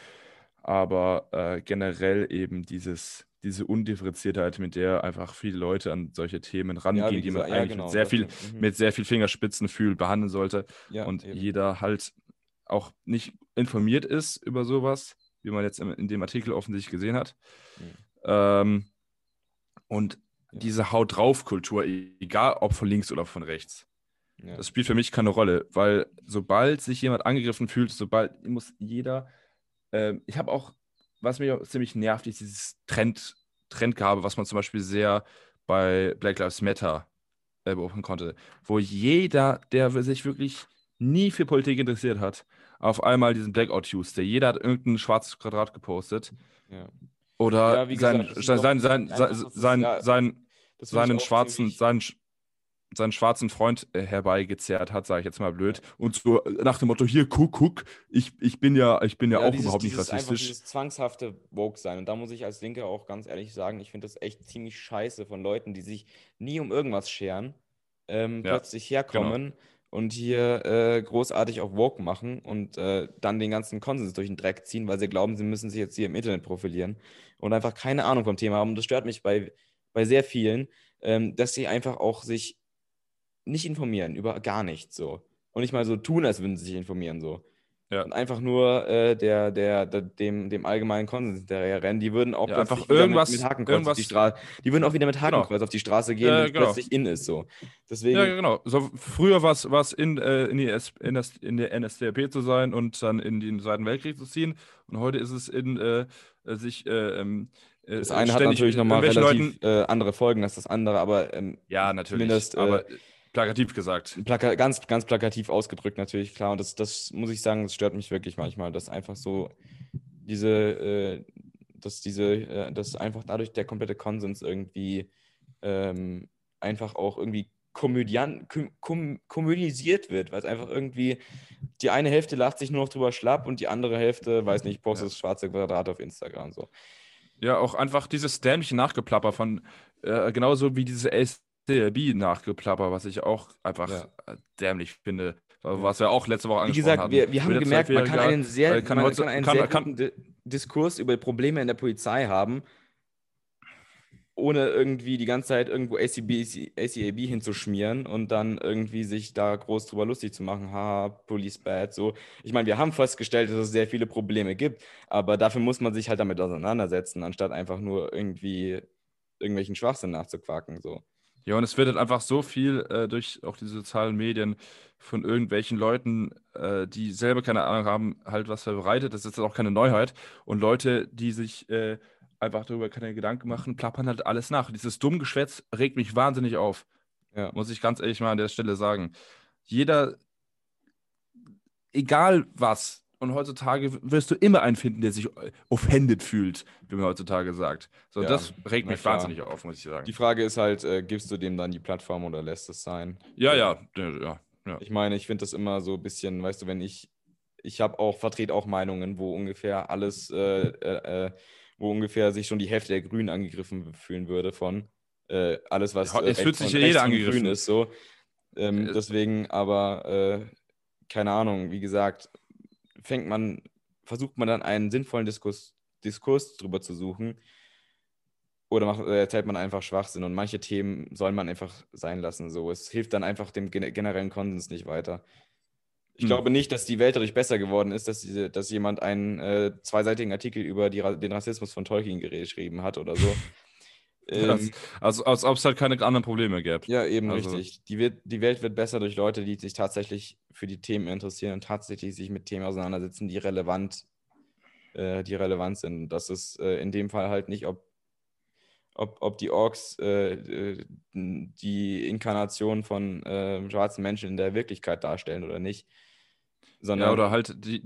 aber äh, generell eben dieses, diese Undifferenziertheit, mit der einfach viele Leute an solche Themen rangehen, wie die man gesagt, ja, eigentlich genau, mit, sehr viel. Mhm. mit sehr viel Fingerspitzengefühl behandeln sollte ja, und eben. jeder halt auch nicht informiert ist über sowas, wie man jetzt in, dem Artikel offensichtlich gesehen hat. Mhm. Ähm, und Ja. diese Haut drauf Kultur, egal ob von links oder von rechts, ja. das spielt für mich keine Rolle, weil sobald sich jemand angegriffen fühlt, sobald muss jeder. ähm, ich habe auch, was mich auch ziemlich nervt, ist dieses Trend, Trendgehabe, was man zum Beispiel sehr bei Black Lives Matter äh, beobachten konnte, wo jeder, der sich wirklich nie für Politik interessiert hat, auf einmal diesen Blackout Tuesday, jeder hat irgendein schwarzes Quadrat gepostet ja. oder Ja, sein, gesagt, sein, sein, sein, sein, sein, sein, seinen schwarzen, seinen, seinen schwarzen Freund äh, herbeigezerrt hat, sage ich jetzt mal blöd. Und so äh, nach dem Motto, hier, guck, guck, ich, ich bin ja, ich bin ja, auch dieses, überhaupt nicht dieses Einfach rassistisch. dieses zwangshafte Woke sein. Und da muss ich als Linke auch ganz ehrlich sagen, ich finde das echt ziemlich scheiße von Leuten, die sich nie um irgendwas scheren, ähm, Ja, plötzlich herkommen und hier äh, großartig auf Woke machen und äh, dann den ganzen Konsens durch den Dreck ziehen, weil sie glauben, sie müssen sich jetzt hier im Internet profilieren und einfach keine Ahnung vom Thema haben. Und das stört mich bei, bei sehr vielen, ähm, dass sie einfach auch sich nicht informieren über gar nichts so. Und nicht mal so tun, als würden sie sich informieren so. Ja. Und einfach nur äh, der, der, der, dem, dem allgemeinen Konsens hinterher rennen. Die würden auch Ja, einfach irgendwas- mit, mit Hakenkreuz auf die irgendwas- Straße. Die würden auch wieder mit Genau. Hakenkreuz auf die Straße gehen, wenn es genau. plötzlich in ist so. Deswegen, Ja, genau. So, früher war es in, äh, in, die S, in, das, in der NSDAP zu sein und dann in den Zweiten Weltkrieg zu ziehen. Und heute ist es in äh, äh, sich äh, ähm, äh, das eine hat natürlich nochmal relativ äh, andere Folgen als das andere, aber ähm, ja, natürlich. zumindest, äh, aber plakativ gesagt. plaka ganz, ganz plakativ ausgedrückt natürlich, klar. Und das, das muss ich sagen, das stört mich wirklich manchmal, dass einfach so diese, äh, dass diese, äh, dass einfach dadurch der komplette Konsens irgendwie ähm, einfach auch irgendwie komödian, kom, kom, komödisiert wird, weil es einfach irgendwie die eine Hälfte lacht sich nur noch drüber schlapp und die andere Hälfte, weiß nicht, postet das schwarze Quadrat auf Instagram so. Ja, auch einfach dieses dämliche Nachgeplapper von, äh, genauso wie diese SDLB-Nachgeplapper, was ich auch einfach Ja. äh, dämlich finde, was wir auch letzte Woche Wie angesprochen gesagt, hatten. wir, wir haben gemerkt, man kann einen sehr, kann man heute- kann einen kann- sehr kann- guten Di Diskurs über Probleme in der Polizei haben, ohne irgendwie die ganze Zeit irgendwo ACB, ACAB hinzuschmieren und dann irgendwie sich da groß drüber lustig zu machen, haha, Police Bad, so. Ich meine, wir haben festgestellt, dass es sehr viele Probleme gibt, aber dafür muss man sich halt damit auseinandersetzen, anstatt einfach nur irgendwie irgendwelchen Schwachsinn nachzuquaken, so. Ja, und es wird halt einfach so viel äh, durch auch die sozialen Medien von irgendwelchen Leuten, äh, die selber keine Ahnung haben, halt was verbreitet. Das ist jetzt auch keine Neuheit. Und Leute, die sich äh, einfach darüber keine Gedanken machen, plappern halt alles nach. Dieses dumme Geschwätz regt mich wahnsinnig auf. Ja. Muss ich ganz ehrlich mal an der Stelle sagen. Jeder, egal was, und heutzutage wirst du immer einen finden, der sich äh, offended fühlt, wie man heutzutage sagt. So, Ja, das regt mich klar. wahnsinnig auf, muss ich sagen. Die Frage ist halt, äh, gibst du dem dann die Plattform oder lässt es sein? ja, ja, ja, ja. Ich meine, ich finde das immer so ein bisschen, weißt du, wenn ich, ich habe auch, vertrete auch Meinungen, wo ungefähr alles, äh, äh, äh, wo ungefähr sich schon die Hälfte der Grünen angegriffen fühlen würde von. äh, alles, was Ja, es fühlt sich ja jeder angegriffen. grün ist, so. Ähm, Äh, deswegen, aber keine Ahnung, wie gesagt, fängt man, versucht man dann einen sinnvollen Diskurs, Diskurs drüber zu suchen oder macht, äh, erzählt man einfach Schwachsinn und manche Themen soll man einfach sein lassen. So, es hilft dann einfach dem gen- generellen Konsens nicht weiter. Ich Hm. glaube nicht, dass die Welt dadurch besser geworden ist, dass, diese, dass jemand einen äh, zweiseitigen Artikel über die, den Rassismus von Tolkien geschrieben hat oder so. Ähm, also als ob es halt keine anderen Probleme gäbe. ja, eben Also- richtig. Die, wird, die Welt wird besser durch Leute, die sich tatsächlich für die Themen interessieren und tatsächlich sich mit Themen auseinandersetzen, die relevant, äh, die relevant sind. Das ist äh, in dem Fall halt nicht, ob, ob, ob die Orks äh, äh, die Inkarnation von äh, schwarzen Menschen in der Wirklichkeit darstellen oder nicht. Sondern, Ja, oder halt die,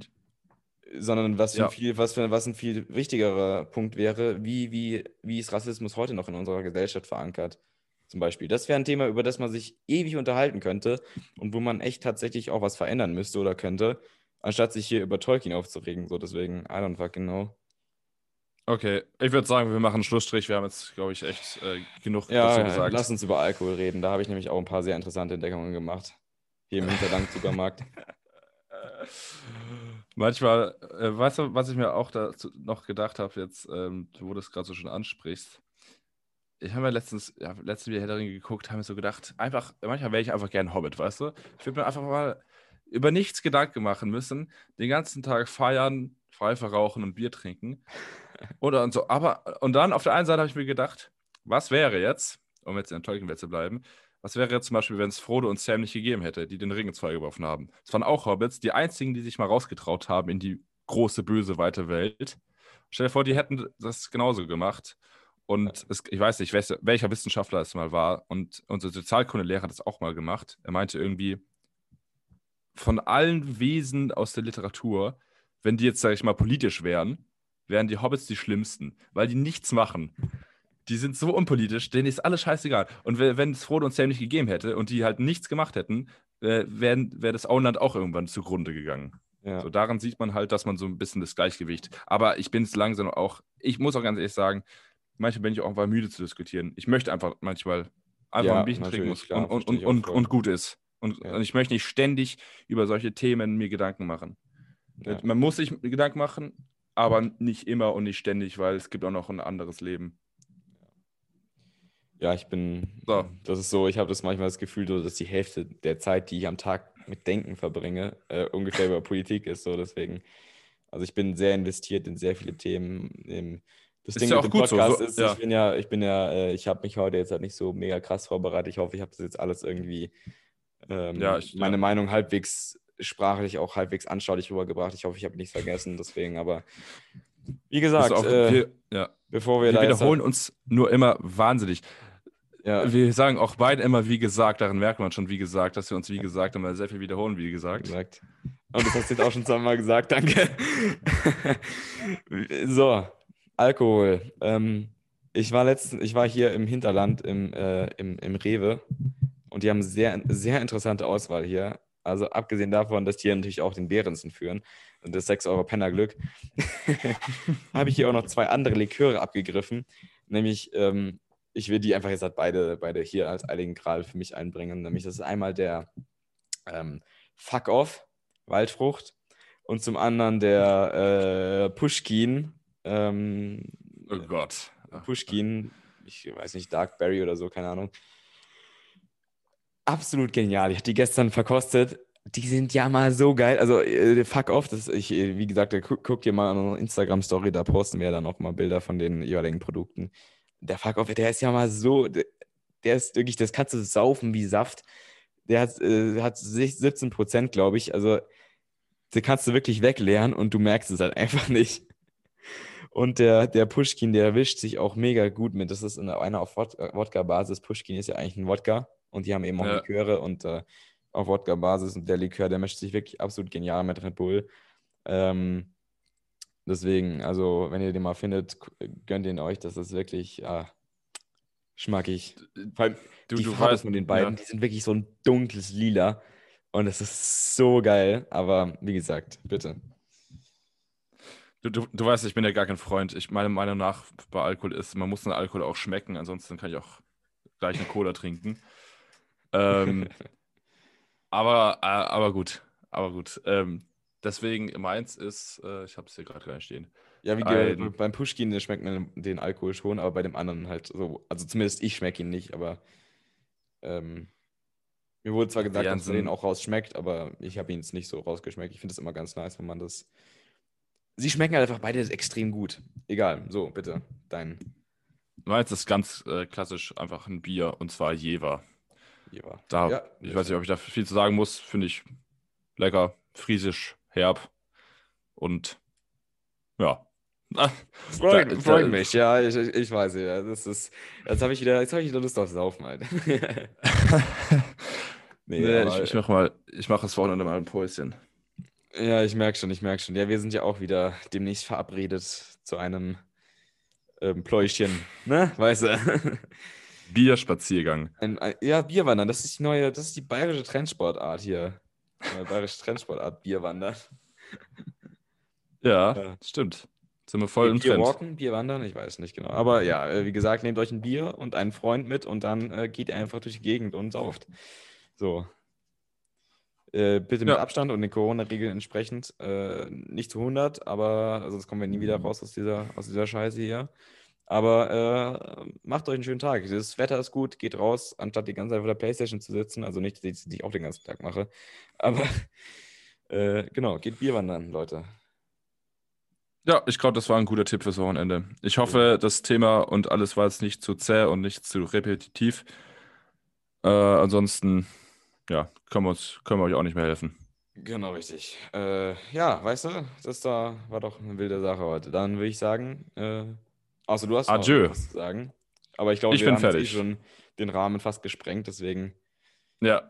sondern was, Ja. ein viel, was, für, was ein viel wichtigerer Punkt wäre, wie, wie, wie ist Rassismus heute noch in unserer Gesellschaft verankert? Zum Beispiel. Das wäre ein Thema, über das man sich ewig unterhalten könnte und wo man echt tatsächlich auch was verändern müsste oder könnte, anstatt sich hier über Tolkien aufzuregen. So, deswegen, I don't fucking know. Okay, ich würde sagen, wir machen einen Schlussstrich. Wir haben jetzt, glaube ich, echt äh, genug Ja, dazu gesagt. lass uns über Alkohol reden. Da habe ich nämlich auch ein paar sehr interessante Entdeckungen gemacht. Hier im Hinterland-Supermarkt. Manchmal, äh, weißt du, was ich mir auch dazu noch gedacht habe, jetzt, ähm, wo du das gerade so schon ansprichst. Ich habe ja letztens, ja, letztens wieder Herr der Ringe geguckt, habe mir so gedacht, einfach, manchmal wäre ich einfach gern Hobbit, weißt du? Ich würde mir einfach mal über nichts Gedanken machen müssen, den ganzen Tag feiern, Pfeife rauchen und Bier trinken. Oder und so. Aber, und dann auf der einen Seite habe ich mir gedacht, was wäre jetzt, um jetzt in der Tolkien-Welt zu bleiben, was wäre jetzt zum Beispiel, wenn es Frodo und Sam nicht gegeben hätte, die den Ring ins Feuer geworfen haben? Es waren auch Hobbits, die einzigen, die sich mal rausgetraut haben in die große, böse, weite Welt. Stell dir vor, die hätten das genauso gemacht. Und es, ich weiß nicht, welcher, Wissenschaftler es mal war. Und unser Sozialkundelehrer hat das auch mal gemacht. Er meinte irgendwie, von allen Wesen aus der Literatur, wenn die jetzt, sage ich mal, politisch wären, wären die Hobbits die schlimmsten, weil die nichts machen. Die sind so unpolitisch, denen ist alles scheißegal. Und we- wenn es Frodo und Sam nicht gegeben hätte und die halt nichts gemacht hätten, wäre wär das Auenland auch irgendwann zugrunde gegangen. Ja. So daran sieht man halt, dass man so ein bisschen das Gleichgewicht. Aber ich bin es langsam auch, ich muss auch ganz ehrlich sagen, manchmal bin ich auch einfach müde zu diskutieren. Ich möchte einfach manchmal einfach Ja, ein Bierchen trinken muss klar, und, und, und, und, gut ist. Und, Ja. ich möchte nicht ständig über solche Themen mir Gedanken machen. Man muss sich Gedanken machen, aber nicht immer und nicht ständig, weil es gibt auch noch ein anderes Leben. Ja, ich bin. So. Das ist so, ich habe das manchmal das Gefühl, so, dass die Hälfte der Zeit, die ich am Tag mit Denken verbringe, äh, ungefähr über Politik ist. So, deswegen. Also ich bin sehr investiert in sehr viele Themen. Das Ist Ding ja mit auch dem gut so, Podcast so- ist, ja. ich bin ja, ich bin ja, äh, ich habe mich heute jetzt halt nicht so mega krass vorbereitet. Ich hoffe, ich habe das jetzt alles irgendwie ähm, Ja, ich- meine ja. Meinung halbwegs sprachlich auch halbwegs anschaulich rübergebracht. Ich hoffe, ich habe nichts vergessen. Deswegen, aber wie gesagt, auch, äh, wir, ja, bevor wir, wir da jetzt- wiederholen uns nur immer wahnsinnig. Ja, Wir sagen auch beide immer wie gesagt, daran merkt man schon, wie gesagt, dass wir uns wie gesagt immer sehr viel wiederholen, wie gesagt. gesagt. Und das hast du jetzt auch schon zweimal gesagt, danke. so, Alkohol. Ähm, ich war letztens, ich war hier im Hinterland im, äh, im, im Rewe und die haben sehr, sehr interessante Auswahl hier. Also abgesehen davon, dass die hier natürlich auch den Behrensen führen und das 6 Euro Pennerglück, habe ich hier auch noch zwei andere Liköre abgegriffen. Nämlich, ähm, ich will die einfach jetzt halt beide, beide hier als Heiligen Gral für mich einbringen. Nämlich, das ist einmal der ähm, Fuck Off, Waldfrucht. Und zum anderen der äh, Pushkin. Ähm, Oh Gott. Pushkin, ich weiß nicht, Darkberry oder so, keine Ahnung. Absolut genial. Ich habe die gestern verkostet. Die sind ja mal so geil. Also, äh, fuck off. Das, ich, wie gesagt, guck, guck dir mal an unsere Instagram-Story, da posten wir dann auch mal Bilder von den jeweiligen Produkten. Der fuck off, der ist ja mal so, der, ist wirklich, das kannst du saufen wie Saft. Der hat, äh, hat 17 Prozent, glaube ich. Also, den kannst du wirklich wegleeren und du merkst es halt einfach nicht. Und der, der Pushkin, der wischt sich auch mega gut mit. Das ist eine, eine auf Wod- Wodka-Basis. Pushkin ist ja eigentlich ein Wodka und die haben eben auch Ja. Liköre und äh, auf Wodka-Basis und der Likör, der mischt sich wirklich absolut genial mit Red Bull. Ähm, deswegen, also wenn ihr den mal findet, gönnt ihn euch. Das ist wirklich ja, schmackig. Vor allem Du, die du Farbe weißt, von den beiden, Ja. die sind wirklich so ein dunkles Lila. Und es ist so geil. Aber wie gesagt, bitte. Du, du, du weißt, ich bin ja gar kein Freund. Ich, meiner Meinung nach bei Alkohol ist, man muss den Alkohol auch schmecken, ansonsten kann ich auch gleich eine Cola trinken. Ähm, aber, äh, aber gut, aber gut. Ähm, deswegen meins ist, äh, ich habe es hier gerade gar nicht stehen. Ja, wie Ein- beim Pushkin schmeckt man den Alkohol schon, aber bei dem anderen halt so. Also zumindest ich schmecke ihn nicht, aber ähm, mir wurde zwar gesagt, dass man den auch rausschmeckt, aber ich habe ihn jetzt nicht so rausgeschmeckt. Ich finde es immer ganz nice, wenn man das. Sie schmecken halt einfach beide extrem gut. Egal, so, bitte, dein Meins ist ganz äh, klassisch einfach ein Bier und zwar Jever. Jever. Da, Ja, ich weiß nicht, ob ich da viel zu sagen muss. Finde ich lecker, friesisch, herb und ja. Freut, Da- freut da- mich, ja, ich, ich, weiß ja. Das ist, jetzt habe ich wieder, jetzt habe ich wieder Lust auf Saufen halt. nee, Nee, aber- ich, ich mache mal, ich mache das Wochenende mal ein Päuschen. Ja, ich merke schon, ich merke schon. Ja, wir sind ja auch wieder demnächst verabredet zu einem ähm, Pläuschen, ne? Weißt du? Bierspaziergang. Ein, ein, ja, Bierwandern, das ist die neue, das ist die bayerische Trendsportart hier. Neue bayerische Trendsportart, Bierwandern. Ja, Ja. stimmt. Sind wir voll im Trend. Bierwalken, Bierwandern, ich weiß nicht genau. Aber ja, äh, wie gesagt, nehmt euch ein Bier und einen Freund mit und dann äh, geht ihr einfach durch die Gegend und sauft. So. Äh, bitte mit Ja. Abstand und den Corona-Regeln entsprechend. Äh, nicht zu 100, aber sonst kommen wir nie Mhm. wieder raus aus dieser, aus dieser Scheiße hier. Aber äh, macht euch einen schönen Tag. Das Wetter ist gut, geht raus, anstatt die ganze Zeit vor der Playstation zu sitzen. Also nicht, dass ich auch den ganzen Tag mache. Aber äh, genau, geht Bier wandern, Leute. Ja, ich glaube, das war ein guter Tipp fürs Wochenende. Ich hoffe, das Thema und alles war jetzt nicht zu zäh und nicht zu repetitiv. Äh, ansonsten, ja, können wir, uns, können wir euch auch nicht mehr helfen. Genau, richtig. Äh, ja, weißt du, das da war doch eine wilde Sache heute. Dann würde ich sagen, äh, außer du hast noch Adieu. was zu sagen. Aber ich glaube, Ich wir bin haben jetzt fertig. eh schon den Rahmen fast gesprengt, deswegen Ja,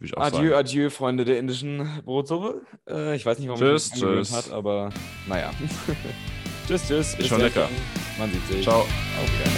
ich adieu, sagen. adieu, Freunde der indischen Brotsuppe. Äh, ich weiß nicht, warum Tschüss, mich das hat, aber naja. tschüss, tschüss. bis schon lecker. Man sieht sich. Ciao. Wiedersehen.